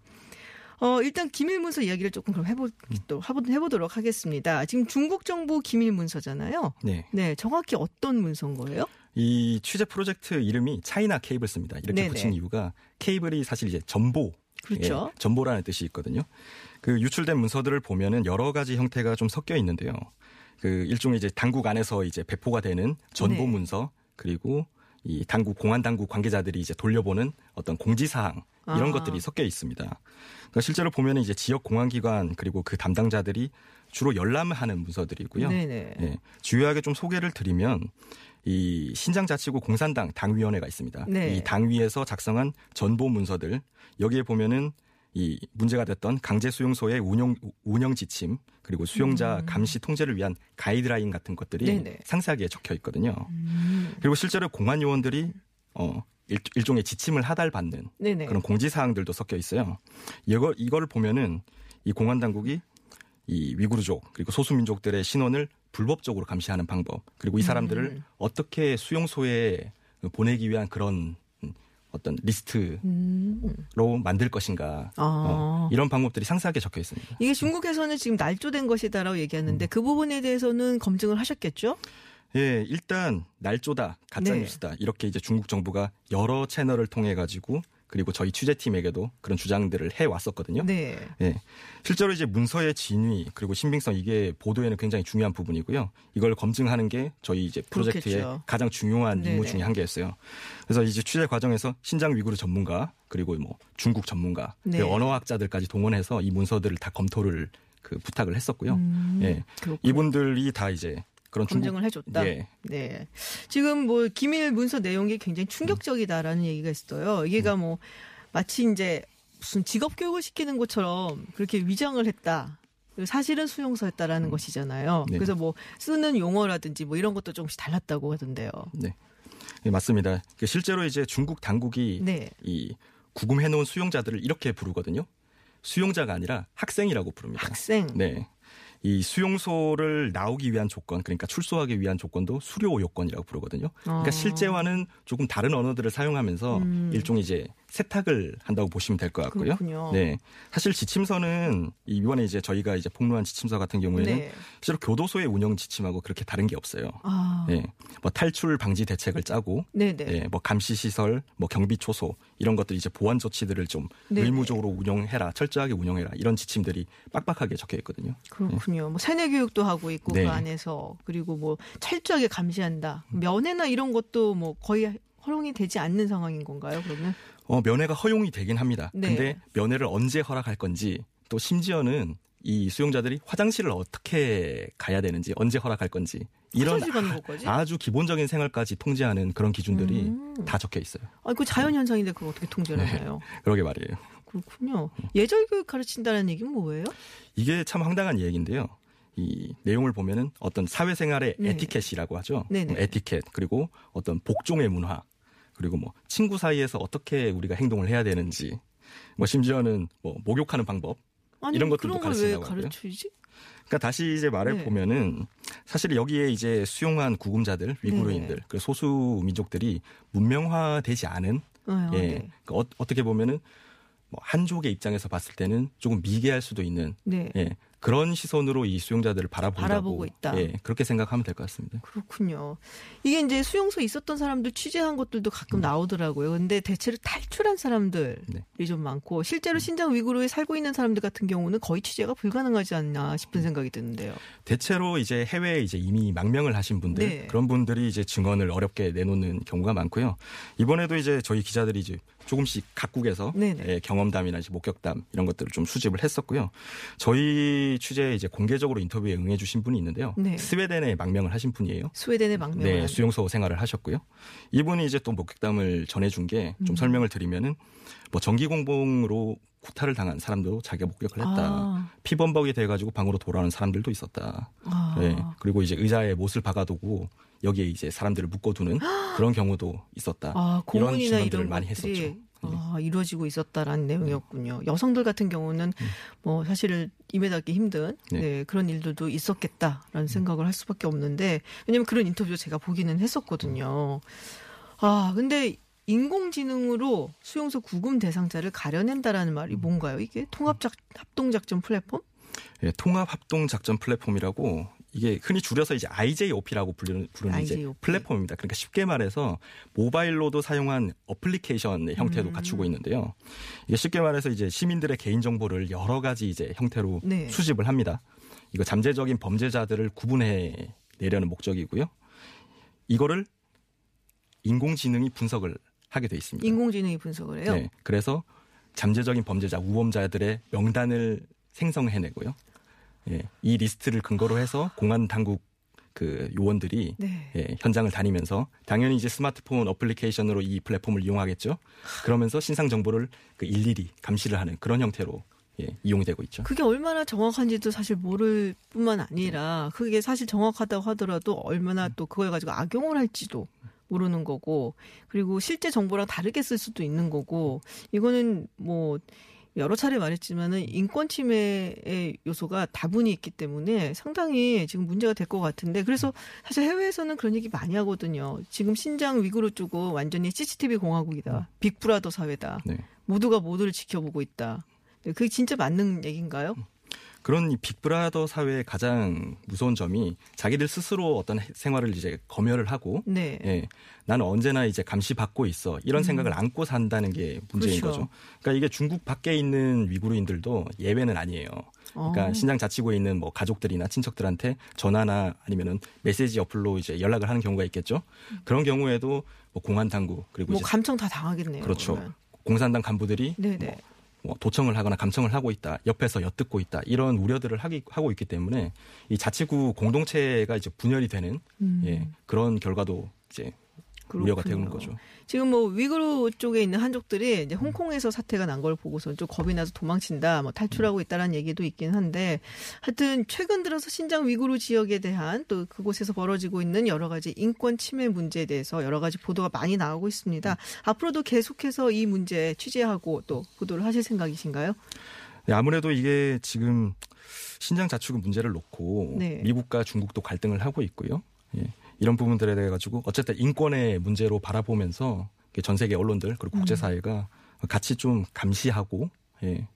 어, 일단 기밀 문서 이야기를 조금 그럼 해보, 또 해보- 해보도록 하겠습니다. 지금 중국 정부 기밀 문서잖아요. 네. 네, 정확히 어떤 문서인 거예요? 이 취재 프로젝트 이름이 차이나 케이블스입니다. 이렇게 네네. 붙인 이유가 케이블이 사실 이제 전보. 그렇죠. 예, 전보라는 뜻이 있거든요. 그 유출된 문서들을 보면은 여러 가지 형태가 좀 섞여 있는데요. 그 일종의 이제 당국 안에서 이제 배포가 되는 전보 네. 문서 그리고 이 당국 공안 당국 관계자들이 이제 돌려보는 어떤 공지 사항 이런 아. 것들이 섞여 있습니다. 그러니까 실제로 보면 이제 지역 공안 기관 그리고 그 담당자들이 주로 열람을 하는 문서들이고요. 네네. 예, 주요하게 좀 소개를 드리면 이 신장자치구 공산당 당위원회가 있습니다. 네. 이 당위에서 작성한 전보 문서들 여기에 보면은 이 문제가 됐던 강제 수용소의 운영 운영 지침 그리고 수용자 감시 통제를 위한 가이드라인 같은 것들이 음. 네네. 상세하게 적혀 있거든요. 음. 그리고 실제로 공안 요원들이 어 일, 일종의 지침을 하달받는 네네. 그런 공지 사항들도 섞여 있어요. 이거 이거를 보면은 이 공안 당국이 이 위구르족 그리고 소수 민족들의 신원을 불법적으로 감시하는 방법 그리고 이 사람들을 음. 어떻게 수용소에 보내기 위한 그런 어떤 리스트로 음. 만들 것인가 아. 어, 이런 방법들이 상세하게 적혀 있습니다. 이게 중국에서는 지금 날조된 것이다라고 얘기하는데 그 부분에 대해서는 검증을 하셨겠죠? 예, 일단 날조다, 가짜 네. 뉴스다 이렇게 이제 중국 정부가 여러 채널을 통해 가지고 그리고 저희 취재팀에게도 그런 주장들을 해 왔었거든요. 네. 예. 실제로 이제 문서의 진위 그리고 신빙성 이게 보도에는 굉장히 중요한 부분이고요. 이걸 검증하는 게 저희 이제 프로젝트의 그렇겠죠. 가장 중요한 임무 네네. 중에 한 개였어요. 그래서 이제 취재 과정에서 신장 위구르 전문가 그리고 뭐 중국 전문가, 네. 언어학자들까지 동원해서 이 문서들을 다 검토를 그 부탁을 했었고요. 음, 예. 그렇군요. 이분들이 다 이제 그런 중국 검증을 해줬다. 예. 네. 지금 뭐 기밀 문서 내용이 굉장히 충격적이다라는 얘기가 있어요. 이게가 음. 뭐 마치 이제 무슨 직업 교육을 시키는 것처럼 그렇게 위장을 했다. 사실은 수용서였다라는 것이잖아요. 네. 그래서 뭐 쓰는 용어라든지 뭐 이런 것도 조금씩 달랐다고 하던데요. 네. 네, 맞습니다. 그 실제로 이제 중국 당국이 네. 이 구금해 놓은 수용자들을 이렇게 부르거든요. 수용자가 아니라 학생이라고 부릅니다. 학생. 네. 이 수용소를 나오기 위한 조건, 그러니까 출소하기 위한 조건도 수료 요건이라고 부르거든요. 그러니까 아. 실제와는 조금 다른 언어들을 사용하면서 음. 일종의 이제 세탁을 한다고 보시면 될 것 같고요. 그렇군요. 네. 사실 지침서는 이번에 이제 저희가 이제 폭로한 지침서 같은 경우에는 네. 실제로 교도소의 운영 지침하고 그렇게 다른 게 없어요. 아. 네. 뭐 탈출 방지 대책을 짜고 네네. 예, 뭐 감시 시설, 뭐 경비 초소 이런 것들 이제 보안 조치들을 좀 네네. 의무적으로 운영해라, 철저하게 운영해라 이런 지침들이 빡빡하게 적혀 있거든요. 그렇군요. 뭐 세뇌 교육도 하고 있고 네. 그 안에서 그리고 뭐 철저하게 감시한다. 면회나 이런 것도 뭐 거의 허용이 되지 않는 상황인 건가요? 그러면 어, 면회가 허용이 되긴 합니다. 네. 근데 면회를 언제 허락할 건지 또 심지어는 이 수용자들이 화장실을 어떻게 가야 되는지 언제 허락할 건지 이런? 아, 주 기본적인 생활까지 통제하는 그런 기준들이 음. 다 적혀 있어요. 아, 그 자연 현상인데 그걸 어떻게 통제를 네. 하나요? [LAUGHS] 그러게 말이에요. 그렇군요. 예절 교육 가르친다는 얘기는 뭐예요? 이게 참 황당한 얘기인데요. 이 내용을 보면은 어떤 사회생활의 네. 에티켓이라고 하죠. 네네. 뭐 에티켓 그리고 어떤 복종의 문화 그리고 뭐 친구 사이에서 어떻게 우리가 행동을 해야 되는지 뭐 심지어는 뭐 목욕하는 방법 아니 이런 것들도 가르친다고 하고요. 그러니까 다시 이제 말을 네. 보면은 사실 여기에 이제 수용한 구금자들 위구르인들 네. 그 소수 민족들이 문명화되지 않은 아, 예 네. 그 어, 어떻게 보면은 뭐 한족의 입장에서 봤을 때는 조금 미개할 수도 있는 네. 예, 그런 시선으로 이 수용자들을 바라본다고 바라보고 있다. 예, 그렇게 생각하면 될 것 같습니다. 그렇군요. 이게 이제 수용소에 있었던 사람들 취재한 것들도 가끔 나오더라고요. 근데 대체로 탈출한 사람들이 네. 좀 많고 실제로 신장 위구르에 살고 있는 사람들 같은 경우는 거의 취재가 불가능하지 않나 싶은 생각이 드는데요. 대체로 이제 해외에 이제 이미 망명을 하신 분들 네. 그런 분들이 이제 증언을 어렵게 내놓는 경우가 많고요. 이번에도 이제 저희 기자들이 이제 조금씩 각국에서 네네. 예, 경험담이나 목격담 이런 것들을 좀 수집을 했었고요. 저희 취재에 이제 공개적으로 인터뷰에 응해주신 분이 있는데요. 네. 스웨덴에 망명을 하신 분이에요. 스웨덴에 망명을 네, 한 수용소 생활을 하셨고요. 이분이 이제 또 목격담을 전해준 게좀 음. 설명을 드리면은 뭐 전기 공봉으로 구타를 당한 사람도 자기가 목격을 했다. 아. 피범벅이 돼가지고 방으로 돌아오는 사람들도 있었다. 아. 네, 그리고 이제 의자에 못을 박아두고 여기에 이제 사람들을 묶어두는 [GASPS] 그런 경우도 있었다. 아, 이런 증언들을 이런 많이 것들이 했었죠. 아, 이루어지고 있었다라는 내용이었군요. 여성들 같은 경우는 뭐 사실 입에 닿기 힘든 네. 네, 그런 일들도 있었겠다라는 생각을 할 수밖에 없는데 왜냐면 그런 인터뷰 제가 보기는 했었거든요. 아, 근데 인공지능으로 수용소 구금 대상자를 가려낸다라는 말이 뭔가요? 이게 통합작 합동작전 플랫폼? 예, 통합 합동 작전 플랫폼이라고 이게 흔히 줄여서 이제 IJOP라고 부르는, 부르는 이제 IJOP. 플랫폼입니다. 그러니까 쉽게 말해서 모바일로도 사용한 어플리케이션의 형태도 음. 갖추고 있는데요. 이게 쉽게 말해서 이제 시민들의 개인 정보를 여러 가지 이제 형태로 네. 수집을 합니다. 이거 잠재적인 범죄자들을 구분해 내려는 목적이고요. 이거를 인공지능이 분석을 하게 돼 있습니다. 인공지능이 분석을 해요. 네, 그래서 잠재적인 범죄자, 우범자들의 명단을 생성해내고요. 예, 이 리스트를 근거로 해서 공안 당국 그 요원들이 네. 예, 현장을 다니면서 당연히 이제 스마트폰 어플리케이션으로 이 플랫폼을 이용하겠죠. 그러면서 신상 정보를 그 일일이 감시를 하는 그런 형태로 예, 이용이 되고 있죠. 그게 얼마나 정확한지도 사실 모를 뿐만 아니라 그게 사실 정확하다고 하더라도 얼마나 또 그걸 가지고 악용을 할지도 모르는 거고 그리고 실제 정보랑 다르게 쓸 수도 있는 거고 이거는 뭐 여러 차례 말했지만은 인권 침해의 요소가 다분히 있기 때문에 상당히 지금 문제가 될 것 같은데 그래서 사실 해외에서는 그런 얘기 많이 하거든요. 지금 신장 위구르 쪽은 완전히 CCTV 공화국이다. 빅브라더 사회다. 네. 모두가 모두를 지켜보고 있다. 네, 그게 진짜 맞는 얘기인가요? 그런 이 빅브라더 사회의 가장 무서운 점이 자기들 스스로 어떤 생활을 이제 검열을 하고 네. 예, 나는 언제나 이제 감시받고 있어 이런 생각을 안고 산다는 게 문제인 음. 그렇죠. 거죠. 그러니까 이게 중국 밖에 있는 위구르인들도 예외는 아니에요. 그러니까 어. 신장 자치구에 있는 뭐 가족들이나 친척들한테 전화나 아니면은 메시지 어플로 이제 연락을 하는 경우가 있겠죠. 그런 경우에도 뭐 공안 당국 그리고 뭐 이제 감청 다 당하겠네요. 그렇죠. 그러면. 공산당 간부들이 네네. 뭐 도청을 하거나 감청을 하고 있다, 옆에서 엿듣고 있다 이런 우려들을 하기, 하고 있기 때문에 이 자치구 공동체가 이제 분열이 되는 음. 예, 그런 결과도 이제 우려가. 되는 거죠. 지금 뭐 위구르 쪽에 있는 한족들이 이제 홍콩에서 사태가 난 걸 보고서 좀 겁이 나서 도망친다, 뭐 탈출하고 있다라는 얘기도 있긴 한데, 하여튼 최근 들어서 신장 위구르 지역에 대한 또 그곳에서 벌어지고 있는 여러 가지 인권 침해 문제에 대해서 여러 가지 보도가 많이 나오고 있습니다. 앞으로도 계속해서 이 문제 취재하고 또 보도를 하실 생각이신가요? 네, 아무래도 이게 지금 신장 자치구 문제를 놓고 네. 미국과 중국도 갈등을 하고 있고요. 예, 이런 부분들에 대해 가지고 어쨌든 인권의 문제로 바라보면서 전 세계 언론들 그리고 음. 국제 사회가 같이 좀 감시하고 예,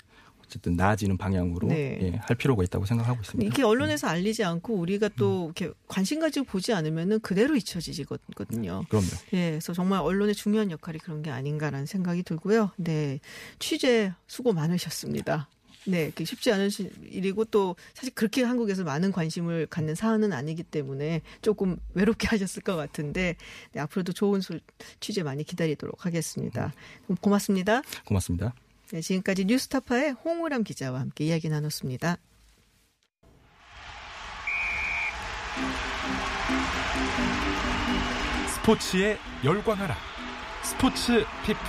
어쨌든 나아지는 방향으로 네. 예, 할 필요가 있다고 생각하고 있습니다. 이렇게 언론에서 알리지 않고 우리가 또 이렇게 관심 가지고 보지 않으면은 그대로 잊혀지거든요. 그럼요. 예, 그래서 정말 언론의 중요한 역할이 그런 게 아닌가라는 생각이 들고요. 네, 취재 수고 많으셨습니다. 네, 그 쉽지 않은 시- 일이고 또 사실 그렇게 한국에서 많은 관심을 갖는 사안은 아니기 때문에 조금 외롭게 [LAUGHS] 하셨을 것 같은데 네, 앞으로도 좋은 소- 취재 많이 기다리도록 하겠습니다. 고맙습니다. 고맙습니다. 네, 지금까지 뉴스타파의 홍우람 기자와 함께 이야기 나눴습니다. 스포츠에 열광하라. 스포츠 피플.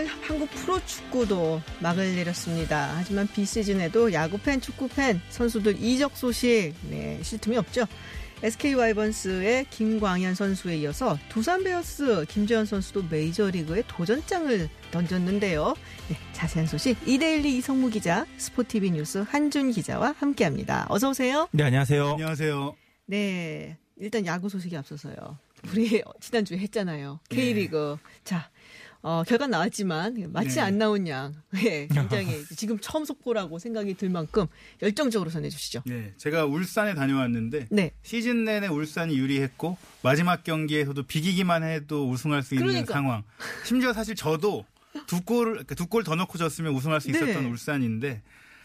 프로야구의 한국 프로축구도 막을 내렸습니다. 하지만 비시즌에도 야구팬, 축구팬, 선수들 이적 소식 네, 쉴 틈이 없죠. SK 와이번스의 김광현 선수에 이어서 두산 베어스 김재환 선수도 메이저리그에 도전장을 던졌는데요. 네, 자세한 소식 이데일리 이성무 기자, 스포티비 뉴스 한준 기자와 함께합니다. 어서 오세요. 네, 안녕하세요. 안녕하세요. 네, 일단 야구 소식이 앞서서요. 우리 지난주에 했잖아요. K리그. 자, 어, 결과 나왔지만 마치 네. 안 나온 양. 예, [LAUGHS] 굉장히 지금 처음 속보라고 생각이 들 만큼 열정적으로 전해주시죠. 네, 제가 울산에 다녀왔는데 네. 시즌 내내 울산이 유리했고 마지막 경기에서도 비기기만 해도 우승할 수 있는 그러니까. 상황. 심지어 사실 저도 두 골을 두골 더 넣고 졌으면 우승할 수 있었던 네. 울산인데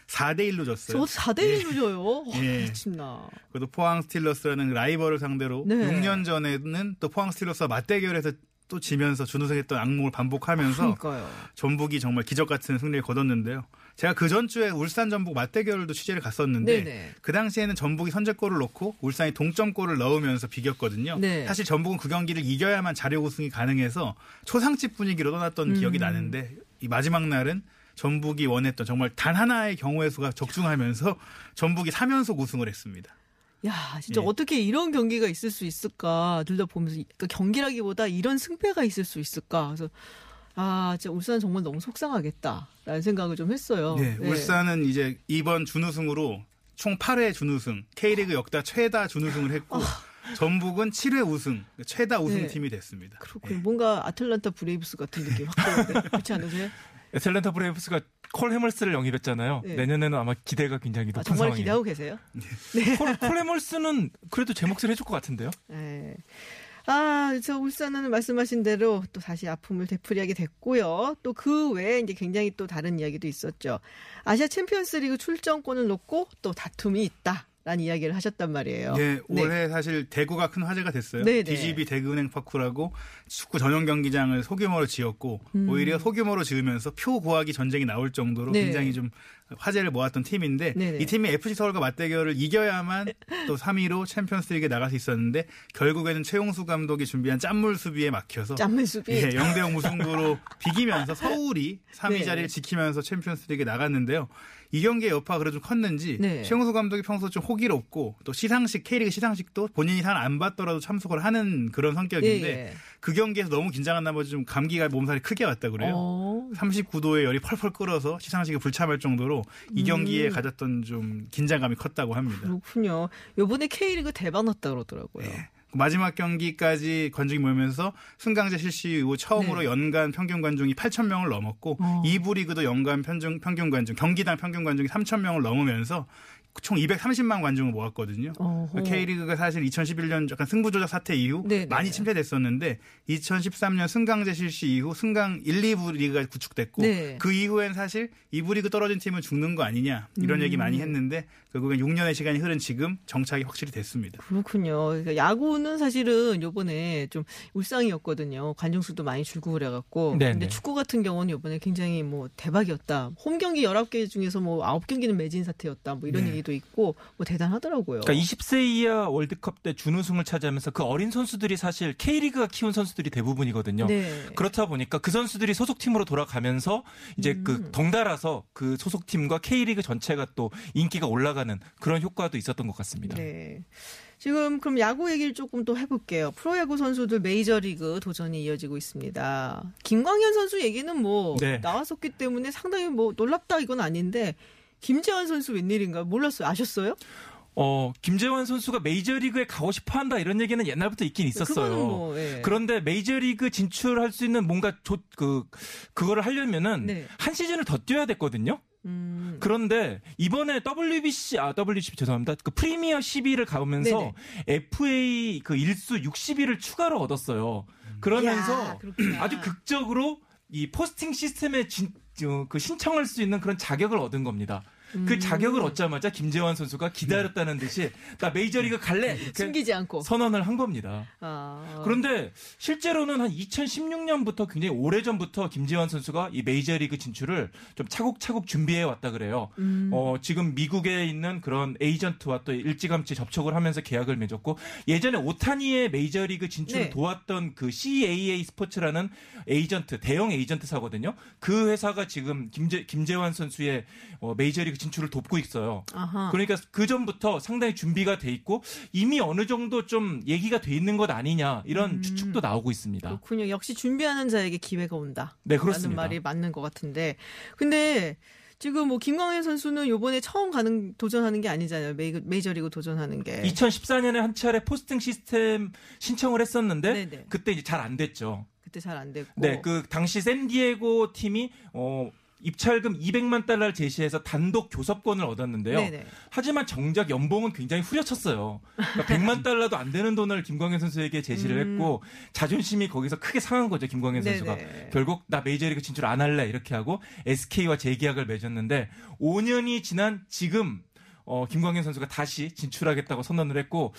4대 1로 졌어요. 저도 4대 1로 줘요. 예. 와, 미친나. 그래도 포항 스틸러스라는 라이벌을 상대로 네. 6년 전에는 또 포항 스틸러스와 맞대결해서 또 지면서 준우승했던 악몽을 반복하면서 그러니까요. 전북이 정말 기적 같은 승리를 거뒀는데요. 제가 그 전주에 울산 전북 맞대결도 취재를 갔었는데 네네. 그 당시에는 전북이 선제골을 넣고 울산이 동점골을 넣으면서 비겼거든요. 네. 사실 전북은 그 경기를 이겨야만 자력 우승이 가능해서 초상집 분위기로 떠났던 음. 기억이 나는데 이 마지막 날은 전북이 원했던 정말 단 하나의 경우의 수가 적중하면서 전북이 3연속 우승을 했습니다. 야, 진짜 예. 어떻게 이런 경기가 있을 수 있을까 들다 보면서 그러니까 경기라기보다 이런 승패가 있을 수 있을까. 그래서 아, 진짜 울산 정말 너무 속상하겠다라는 생각을 좀 했어요. 네, 울산은 이제 이번 준우승으로 총 8회 준우승, K리그 역대 최다 준우승을 했고 전북은 7회 우승, 최다 네. 우승팀이 됐습니다. 그렇군요. 뭔가 아틀란타 브레이브스 같은 느낌 확 드는데 그렇지 않으세요? [LAUGHS] 애틀랜타 브레이브스가 콜 해멀스를 영입했잖아요. 네. 내년에는 아마 기대가 굉장히 아, 높은 정말 상황이에요. 기대하고 계세요? 콜, 콜 해멀스는 그래도 제 몫을 해줄 것 같은데요. 네. 아, 저 울산은 말씀하신 대로 또 다시 아픔을 되풀이하게 됐고요. 또 그 외에 이제 굉장히 또 다른 이야기도 있었죠. 아시아 챔피언스 리그 출전권을 놓고 또 다툼이 있다. 라는 이야기를 하셨단 말이에요. 네, 올해 사실 대구가 큰 화제가 됐어요. 네, 네. DGB 대구은행 파크라고 축구 전용 경기장을 소규모로 지었고 음. 오히려 소규모로 지으면서 표 구하기 전쟁이 나올 정도로 네. 굉장히 좀 화제를 모았던 팀인데 네네. 이 팀이 FC 서울과 맞대결을 이겨야만 또 3위로 챔피언스리그에 나갈 수 있었는데 결국에는 최용수 감독이 준비한 짠물 수비에 막혀서 짠물 수비. 예, 0대0 무승부로 [LAUGHS] 비기면서 서울이 3위 네. 자리를 지키면서 챔피언스리그에 나갔는데요. 이 경기의 여파가 그래도 좀 컸는지 네. 최용수 감독이 평소 좀 호기롭고 또 시상식 K리그 시상식도 본인이 상안 받더라도 참석을 하는 그런 성격인데 예, 예. 그 경기에서 너무 긴장한 나머지 좀 감기가 몸살이 크게 왔다 그래요. 어, 39도의 열이 펄펄 끓어서 시상식에 불참할 정도로 이 경기에 음. 가졌던 좀 긴장감이 컸다고 합니다. 그렇군요. 요번에 K리그 대박 났다 그러더라고요. 마지막 경기까지 관중이 모이면서 승강제 실시 이후 처음으로 네. 연간 평균 관중이 8천 명을 넘었고 어. 이 2부 리그도 연간 평균, 평균 관중 경기당 평균 관중이 3천 명을 넘으면서 총 230만 관중을 모았거든요. 어허. K리그가 사실 2011년 약간 승부조작 사태 이후 네네. 많이 침체됐었는데 2013년 승강제 실시 이후 승강 1, 2부 리그가 구축됐고 네. 그 이후엔 사실 2부 리그 떨어진 팀은 죽는 거 아니냐 이런 음. 얘기 많이 했는데 결국엔 6년의 시간이 흐른 지금 정착이 확실히 됐습니다. 그렇군요. 그러니까 야구는 사실은 요번에 좀 울상이었거든요. 관중 수도 많이 줄고 그래 갖고. 네, 근데 네. 축구 같은 경우는 요번에 굉장히 뭐 대박이었다. 홈 경기 19개 중에서 뭐 9경기는 매진 사태였다. 뭐 이런 네. 얘기 도 있고 뭐 대단하더라고요. 그러니까 20세 이하 월드컵 때 준우승을 차지하면서 그 어린 선수들이 사실 K리그가 키운 선수들이 대부분이거든요. 네. 그렇다 보니까 그 선수들이 소속팀으로 돌아가면서 이제 음. 그 덩달아서 그 소속팀과 K리그 전체가 또 인기가 올라가는 그런 효과도 있었던 것 같습니다. 네. 지금 그럼 야구 얘기를 조금 또 해볼게요. 프로야구 선수들 메이저리그 도전이 이어지고 있습니다. 김광현 선수 얘기는 뭐 네. 나왔었기 때문에 상당히 뭐 놀랍다 이건 아닌데 김재환 선수 웬일인가 몰랐어요. 아셨어요? 어, 김재환 선수가 메이저리그에 가고 싶어 한다 이런 얘기는 옛날부터 있긴 있었어요. 뭐, 예. 그런데 메이저리그 진출할 수 있는 뭔가 조, 그, 그거를 하려면은 네. 한 시즌을 더 뛰어야 됐거든요. 음. 그런데 이번에 WBC 아 WBC 죄송합니다. 그 프리미어 12를 가보면서 FA 그 일수 60일을 추가로 얻었어요. 그러면서 야. 아주 극적으로 이 포스팅 시스템에 진, 어, 그 신청할 수 있는 그런 자격을 얻은 겁니다. 음. 그 자격을 얻자마자 김재환 선수가 기다렸다는 듯이 나 메이저리그 갈래 이렇게 숨기지 않고. 선언을 한 겁니다. 아. 그런데 실제로는 한 2016년부터 굉장히 오래 전부터 김재환 선수가 이 메이저리그 진출을 좀 차곡차곡 준비해 왔다 그래요. 음. 어, 지금 미국에 있는 그런 에이전트와 또 일찌감치 접촉을 하면서 계약을 맺었고 예전에 오타니의 메이저리그 진출을 네. 도왔던 그 CAA 스포츠라는 에이전트 대형 에이전트사거든요. 그 회사가 지금 김재, 김재환 선수의 어, 메이저리그 진출을 돕고 있어요. 아하. 그러니까 그 전부터 상당히 준비가 돼 있고 이미 어느 정도 좀 얘기가 돼 있는 것 아니냐 이런 음. 추측도 나오고 있습니다. 그렇군요. 역시 준비하는 자에게 기회가 온다. 네, 그렇습니다. 말이 맞는 것 같은데. 근데 지금 뭐 김광현 선수는 요번에 처음 가는 도전하는 게 아니잖아요. 메이, 메이저리그 도전하는 게. 2014년에 한 차례 포스팅 시스템 신청을 했었는데 네네. 그때 이제 잘 안 됐죠. 그때 잘 안 됐고. 네, 그 당시 샌디에고 팀이 어 입찰금 200만 달러를 제시해서 단독 교섭권을 얻었는데요. 네네. 하지만 정작 연봉은 굉장히 후려쳤어요. 그러니까 [LAUGHS] 100만 달러도 안 되는 돈을 김광현 선수에게 제시를 음. 했고 자존심이 거기서 크게 상한 거죠. 김광현 선수가. 네네. 결국 나 메이저리그 진출 안 할래 이렇게 하고 SK와 재계약을 맺었는데 5년이 지난 지금 어, 김광현 선수가 다시 진출하겠다고 선언을 했고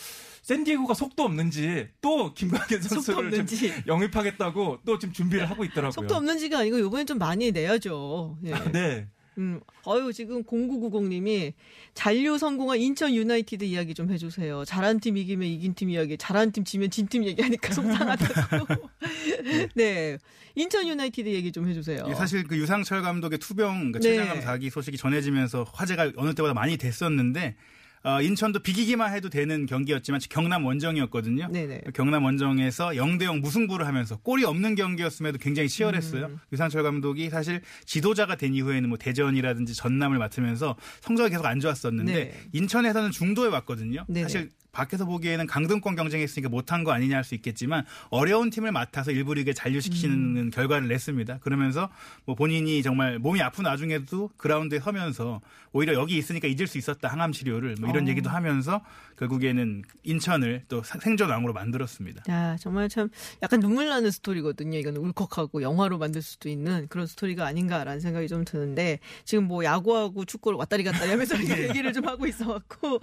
샌디에고가 속도 없는지 또 김광현 선수를 좀 없는지. 영입하겠다고 또 지금 준비를 하고 있더라고요. 속도 없는지가 아니고 요번엔 좀 많이 내야죠. 예. 네. 음, 어유 지금 0990님이 잔류 성공한 인천 유나이티드 이야기 좀 해주세요. 잘한 팀 이기면 이긴 팀 이야기, 잘한 팀 지면 진 팀 얘기하니까 [LAUGHS] 속상하다고. [LAUGHS] 네, 인천 유나이티드 얘기 좀 해주세요. 이게 사실 그 유상철 감독의 투병 그 네. 최장암 사기 소식이 전해지면서 화제가 어느 때보다 많이 됐었는데 어, 인천도 비기기만 해도 되는 경기였지만 경남 원정이었거든요. 네네. 경남 원정에서 0대0 무승부를 하면서 골이 없는 경기였음에도 굉장히 치열했어요. 음. 유상철 감독이 사실 지도자가 된 이후에는 뭐 대전이라든지 전남을 맡으면서 성적이 계속 안 좋았었는데 네. 인천에서는 중도에 왔거든요. 네네. 사실 밖에서 보기에는 강등권 경쟁했으니까 못한 거 아니냐 할 수 있겠지만 어려운 팀을 맡아서 일부 리그에 잔류시키는 음. 결과를 냈습니다. 그러면서 뭐 본인이 정말 몸이 아픈 와중에도 그라운드에 서면서 오히려 여기 있으니까 잊을 수 있었다 항암 치료를 뭐 이런 어. 얘기도 하면서 결국에는 인천을 또 생존 왕으로 만들었습니다. 야, 정말 참 약간 눈물 나는 스토리거든요. 이건 울컥하고 영화로 만들 수도 있는 그런 스토리가 아닌가라는 생각이 좀 드는데 지금 뭐 야구하고 축구를 왔다리 갔다리 하면서 [LAUGHS] 네. 얘기를 좀 하고 있어갖고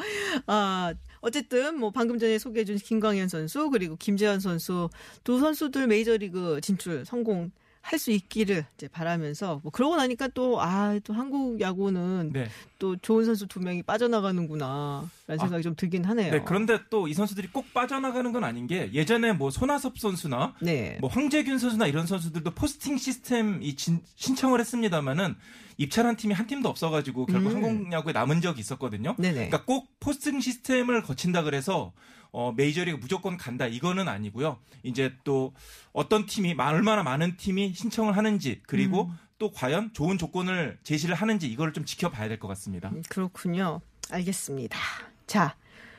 아 어쨌든 뭐 방금 전에 소개해준 김광현 선수 그리고 김재환 선수 두 선수들 메이저리그 진출 성공. 할 수 있기를 이제 바라면서 뭐 그러고 나니까 또 아 또 한국 야구는 네. 또 좋은 선수 두 명이 빠져나가는구나 라는 생각이 좀 들긴 하네요. 네, 그런데 또 이 선수들이 꼭 빠져나가는 건 아닌 게 예전에 뭐 손아섭 선수나 네. 뭐 황재균 선수나 이런 선수들도 포스팅 시스템 이 진- 신청을 했습니다마는 입찰한 팀이 한 팀도 없어가지고 결국 음. 한국 야구에 남은 적이 있었거든요. 네네. 그러니까 꼭 포스팅 시스템을 거친다 그래서 어, 메이저리그 무조건 간다 이거는 아니고요. 이제 또 어떤 팀이 얼마나 많은 팀이 신청을 하는지 그리고 음. 또 과연 좋은 조건을 제시를 하는지 이거를 좀 지켜봐야 될 것 같습니다. 음, 그렇군요. 알겠습니다. 자,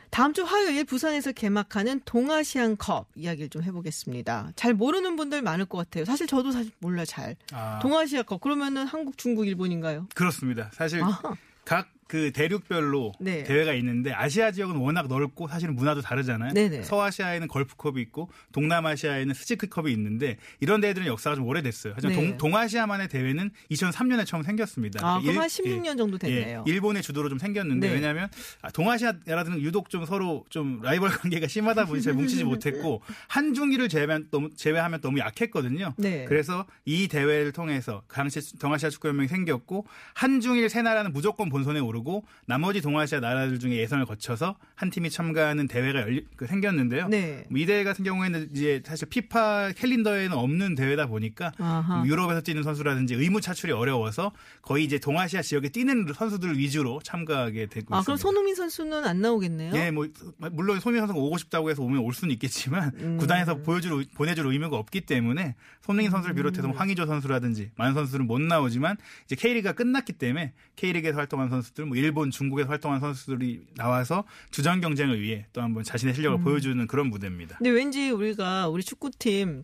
다음 주 화요일 부산에서 개막하는 동아시안컵 이야기를 좀 해보겠습니다. 잘 모르는 분들 많을 것 같아요. 사실 저도 사실 몰라 잘. 아, 동아시아컵 그러면은 한국, 중국, 일본인가요? 그렇습니다. 사실 아하. 각 그 대륙별로 네. 대회가 있는데 아시아 지역은 워낙 넓고 사실은 문화도 다르잖아요. 네네. 서아시아에는 걸프컵이 있고 동남아시아에는 스지크컵이 있는데 이런 대회들은 역사가 좀 오래됐어요. 하지만 네. 동, 아시아만의 대회는 2003년에 처음 생겼습니다. 아, 그럼 일- 한 16년 정도 됐네요. 예, 일본의 주도로 좀 생겼는데 네. 왜냐하면 아, 동아시아 나라들은 유독 좀 서로 좀 라이벌 관계가 심하다 보니 잘 뭉치지 못했고 [LAUGHS] 한중일을 제외하면 너무, 제외하면 너무 약했거든요. 네. 그래서 이 대회를 통해서 그 당시 동아시아 축구연맹이 생겼고 한중일 세 나라는 무조건 본선에 오르고 나머지 동아시아 나라들 중에 예선을 거쳐서 한 팀이 참가하는 대회가 열리, 그 생겼는데요. 네. 이 대회 같은 경우에는 이제 사실 피파 캘린더에는 없는 대회다 보니까 아하. 뭐 유럽에서 뛰는 선수라든지 의무 차출이 어려워서 거의 이제 동아시아 지역에 뛰는 선수들 위주로 참가하게 되고 아, 있습니다. 그럼 손흥민 선수는 안 나오겠네요? 예, 뭐 물론 손흥민 선수가 오고 싶다고 해서 오면 올 수는 있겠지만 음. 구단에서 보여줄 의- 보내줄 의무가 없기 때문에 손흥민 선수를 비롯해서 뭐 황의조 선수라든지 많은 선수들은 못 나오지만 이제 K리그가 끝났기 때문에 K리그에서 활동한 선수들, 뭐 일본, 중국에서 활동한 선수들이 나와서 주전 경쟁을 위해 또 한번 자신의 실력을 음. 보여주는 그런 무대입니다. 근데 왠지 우리가 우리 축구팀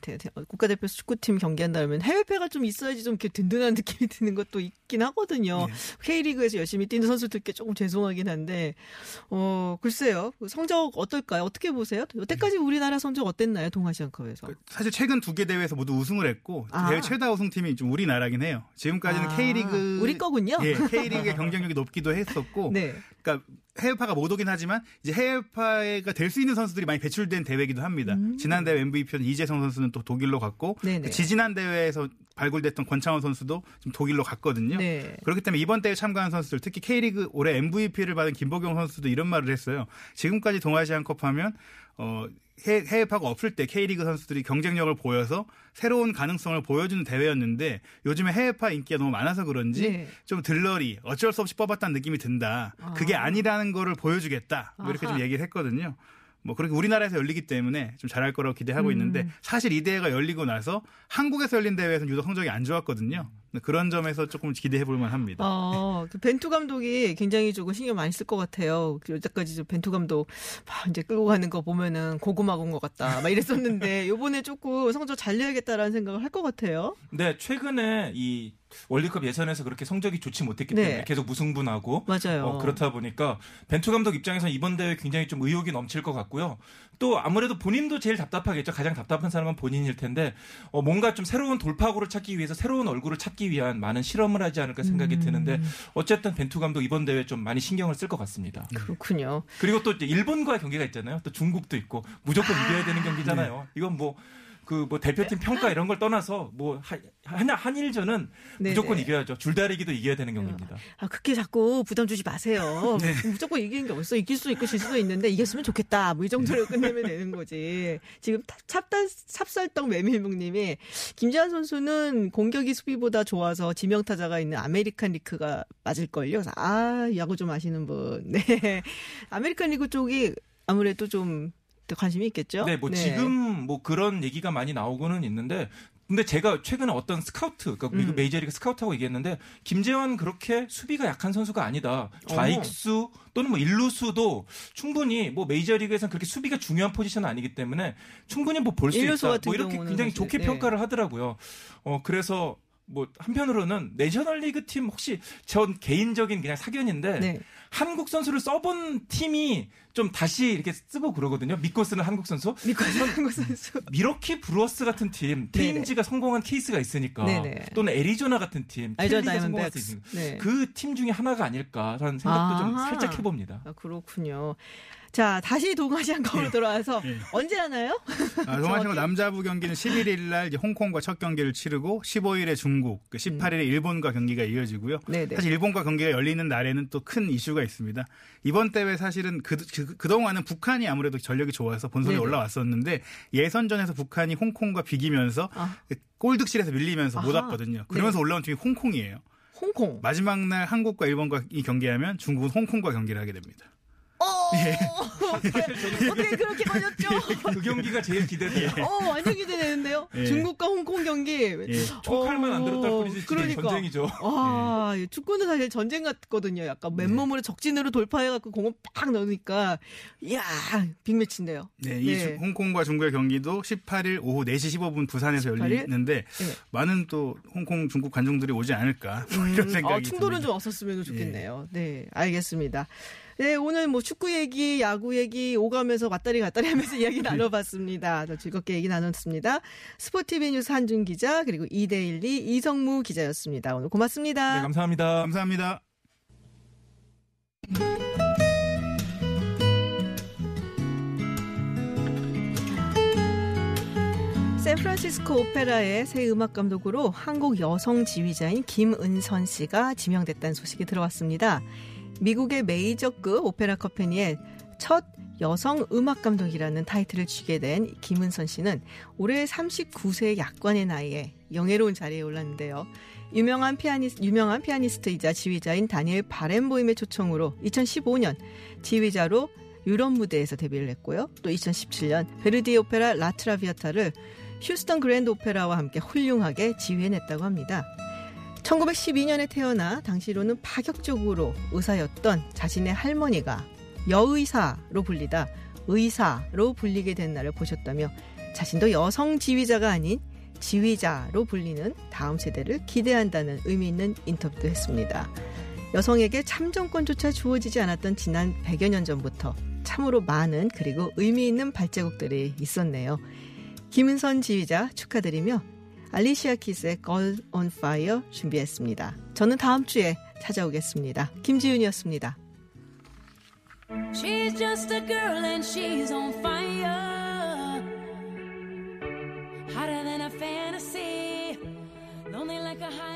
국가대표 축구팀 경기한다면 해외패가 좀 있어야지 좀 이렇게 든든한 느낌이 드는 것도 있긴 하거든요. 네. K리그에서 열심히 뛰는 선수들께 조금 죄송하긴 한데 어 글쎄요 그 성적 어떨까요? 어떻게 보세요? 여태까지 우리나라 성적 어땠나요? 동아시안컵에서? 사실 최근 두 개 대회에서 모두 우승을 했고 아. 대회 최다 우승팀이 좀 우리나라긴 해요. 지금까지는 아, K리그 우리 거군요. 예, K리그의 경쟁력이 높기도 했었고 네. 그러니까 해외파가 못 오긴 하지만 이제 해외파가 될 수 있는 선수들이 많이 배출된 대회이기도 합니다. 지난 대회 MVP였던 이재성 선수는 또 독일로 갔고 음. 그 지지난 대회에서 발굴됐던 권창원 선수도 지금 독일로 갔거든요. 네. 그렇기 때문에 이번 대회 참가한 선수들 특히 K리그 올해 MVP를 받은 김보경 선수도 이런 말을 했어요. 지금까지 동아시안컵 하면 어 해- 해외파가 없을 때 K리그 선수들이 경쟁력을 보여서 새로운 가능성을 보여주는 대회였는데 요즘에 해외파 인기가 너무 많아서 그런지 네. 좀 들러리 어쩔 수 없이 뽑았다는 느낌이 든다. 그게 아니라는 거를 보여주겠다. 뭐 이렇게 아하. 좀 얘기를 했거든요. 뭐 그렇게 우리나라에서 열리기 때문에 좀 잘할 거라고 기대하고 음. 있는데 사실 이 대회가 열리고 나서 한국에서 열린 대회에서는 유독 성적이 안 좋았거든요. 그런 점에서 조금 기대해 볼 만 합니다. 어, 그 벤투 감독이 굉장히 조금 신경 많이 쓸 것 같아요. 그 여태까지 좀 벤투 감독 막 이제 끌고 가는 거 보면은 고구마 군 것 같다. 막 이랬었는데 [LAUGHS] 요번에 조금 성적 잘 내야겠다라는 생각을 할 것 같아요. 근데 최근에 이 월드컵 예선에서 그렇게 성적이 좋지 못했기 네. 때문에 계속 무승부나고 맞아요. 어, 그렇다 보니까 벤투 감독 입장에서는 이번 대회 굉장히 좀 의욕이 넘칠 것 같고요. 또 아무래도 본인도 제일 답답하겠죠. 가장 답답한 사람은 본인일 텐데 어, 뭔가 좀 새로운 돌파구를 찾기 위해서 새로운 얼굴을 찾기 위한 많은 실험을 하지 않을까 생각이 음. 드는데 어쨌든 벤투 감독 이번 대회 좀 많이 신경을 쓸 것 같습니다. 그렇군요. 그리고 또 일본과의 경기가 있잖아요. 또 중국도 있고 무조건 이겨야 되는 네. 경기잖아요. 이건 뭐 그 뭐 대표팀 평가 이런 걸 떠나서 뭐 한- 한일전은 네네. 무조건 이겨야죠. 줄다리기도 이겨야 되는 경기입니다. 아, 그렇게 자꾸 부담 주지 마세요. [LAUGHS] 네. 무조건 이기는 게 어딨어. 이길 수도 있고 질 수도 있는데 이겼으면 좋겠다. 뭐 이 정도로 끝내면 되는 거지. 지금 탑- 찹다, 찹쌀떡 메밀묵님이 김재환 선수는 공격이 수비보다 좋아서 지명타자가 있는 아메리칸 리그가 맞을걸요. 아, 야구 좀 아시는 분. [LAUGHS] 네. 아메리칸 리그 쪽이 아무래도 좀 관심이 있겠죠? 네, 뭐 지금 뭐 그런 얘기가 많이 나오고는 있는데 근데 제가 최근에 어떤 스카우트, 그러니까 미국 음. 메이저리그 스카우트하고 얘기했는데 김재환 그렇게 수비가 약한 선수가 아니다. 좌익수 또는 뭐 일루수도 충분히 뭐 메이저리그에서는 그렇게 수비가 중요한 포지션은 아니기 때문에 충분히 뭐 볼 수 있다. 뭐 이렇게 굉장히 사실, 좋게 네. 평가를 하더라고요. 어 그래서 뭐 한편으로는 내셔널리그 팀 혹시 전 개인적인 그냥 사견인데 네. 한국 선수를 써본 팀이 좀 다시 이렇게 쓰고 그러거든요. 믿고 쓰는 한국 선수. 미국 한국 선수. 밀워키 브루어스 같은 팀. 테임즈가 성공한 케이스가 있으니까 네네. 또는 애리조나 같은 팀, 다이아몬드백스. 있는 네. 그팀 중에 하나가 아닐까라는 생각도 좀 아하. 살짝 해봅니다. 아, 그렇군요. 자, 다시 동아시안 컵으로 돌아와서 예. 언제 하나요? 아, [LAUGHS] 동아시아 남자부 경기는 11일 날 홍콩과 첫 경기를 치르고 15일에 중국, 그 18일에 일본과 경기가 이어지고요. 음. 네네. 사실 일본과 경기가 열리는 날에는 또 큰 이슈가 있습니다. 이번 대회 사실은 그, 그, 그 동안은 북한이 아무래도 전력이 좋아서 본선에 네네. 올라왔었는데 예선전에서 북한이 홍콩과 비기면서 아. 골득실에서 밀리면서 못 아하. 왔거든요. 그러면서 네. 올라온 팀이 홍콩이에요. 홍콩. 마지막 날 한국과 일본과 이 경기하면 중국은 홍콩과 경기를 하게 됩니다. 어, 어떻게 그렇게 걸렸죠? [LAUGHS] 그 경기가 제일 기대돼요. 어, 완전 기대되는데요. 예. 중국과 홍콩 경기. 예. 총칼만 안 들었다 어, 뿐이지 그러니까. 전쟁이죠. 와, 축구는 사실 전쟁 같거든요. 약간 맨몸으로 적진으로 돌파해갖고 공을 빡 넣으니까, 이야, 빅매치인데요. 네, 이 네. 주- 홍콩과 중국의 경기도 18일 오후 4시 15분 부산에서 18일? 열리는데 네. 많은 또 홍콩 중국 관중들이 오지 않을까 뭐 [LAUGHS] 이런 생각이 어, 충돌은 듭니다. 좀 없었으면 좋겠네요. 네, 알겠습니다. 네, 오늘 뭐 축구 얘기, 야구 얘기 오가면서 왔다리 갔다리 하면서 이야기 [LAUGHS] 나눠봤습니다. 더 즐겁게 얘기 나눴습니다. 스포티비 뉴스 한준 기자, 그리고 이데일리 이성무 기자였습니다. 오늘 고맙습니다. 네, 감사합니다. 감사합니다. 샌프란시스코 오페라의 새 음악 감독으로 한국 여성 지휘자인 김은선 씨가 지명됐다는 소식이 들어왔습니다. 미국의 메이저급 오페라 컴퍼니의 첫 여성 음악 감독이라는 타이틀을 쥐게 된 김은선 씨는 올해 39세 약관의 나이에 영예로운 자리에 올랐는데요. 유명한 피아니스 유명한 피아니스트이자 지휘자인 다니엘 바렌보임의 초청으로 2015년 지휘자로 유럽 무대에서 데뷔를 했고요. 또 2017년 베르디 오페라 라 트라비아타를 휴스턴 그랜드 오페라와 함께 훌륭하게 지휘해냈다고 합니다. 1912년에 태어나 당시로는 파격적으로 의사였던 자신의 할머니가 여의사로 불리다 의사로 불리게 된 날을 보셨다며 자신도 여성 지휘자가 아닌 지휘자로 불리는 다음 세대를 기대한다는 의미 있는 인터뷰도 했습니다. 여성에게 참정권조차 주어지지 않았던 지난 100여 년 전부터 참으로 많은 그리고 의미 있는 발자국들이 있었네요. 김은선 지휘자 축하드리며 알리시아 키스의 Girl on Fire 준비했습니다. 저는 다음 주에 찾아오겠습니다. 김지윤이었습니다. She's just a girl and she's on fire. Hotter than a fantasy. Lonely like a highway.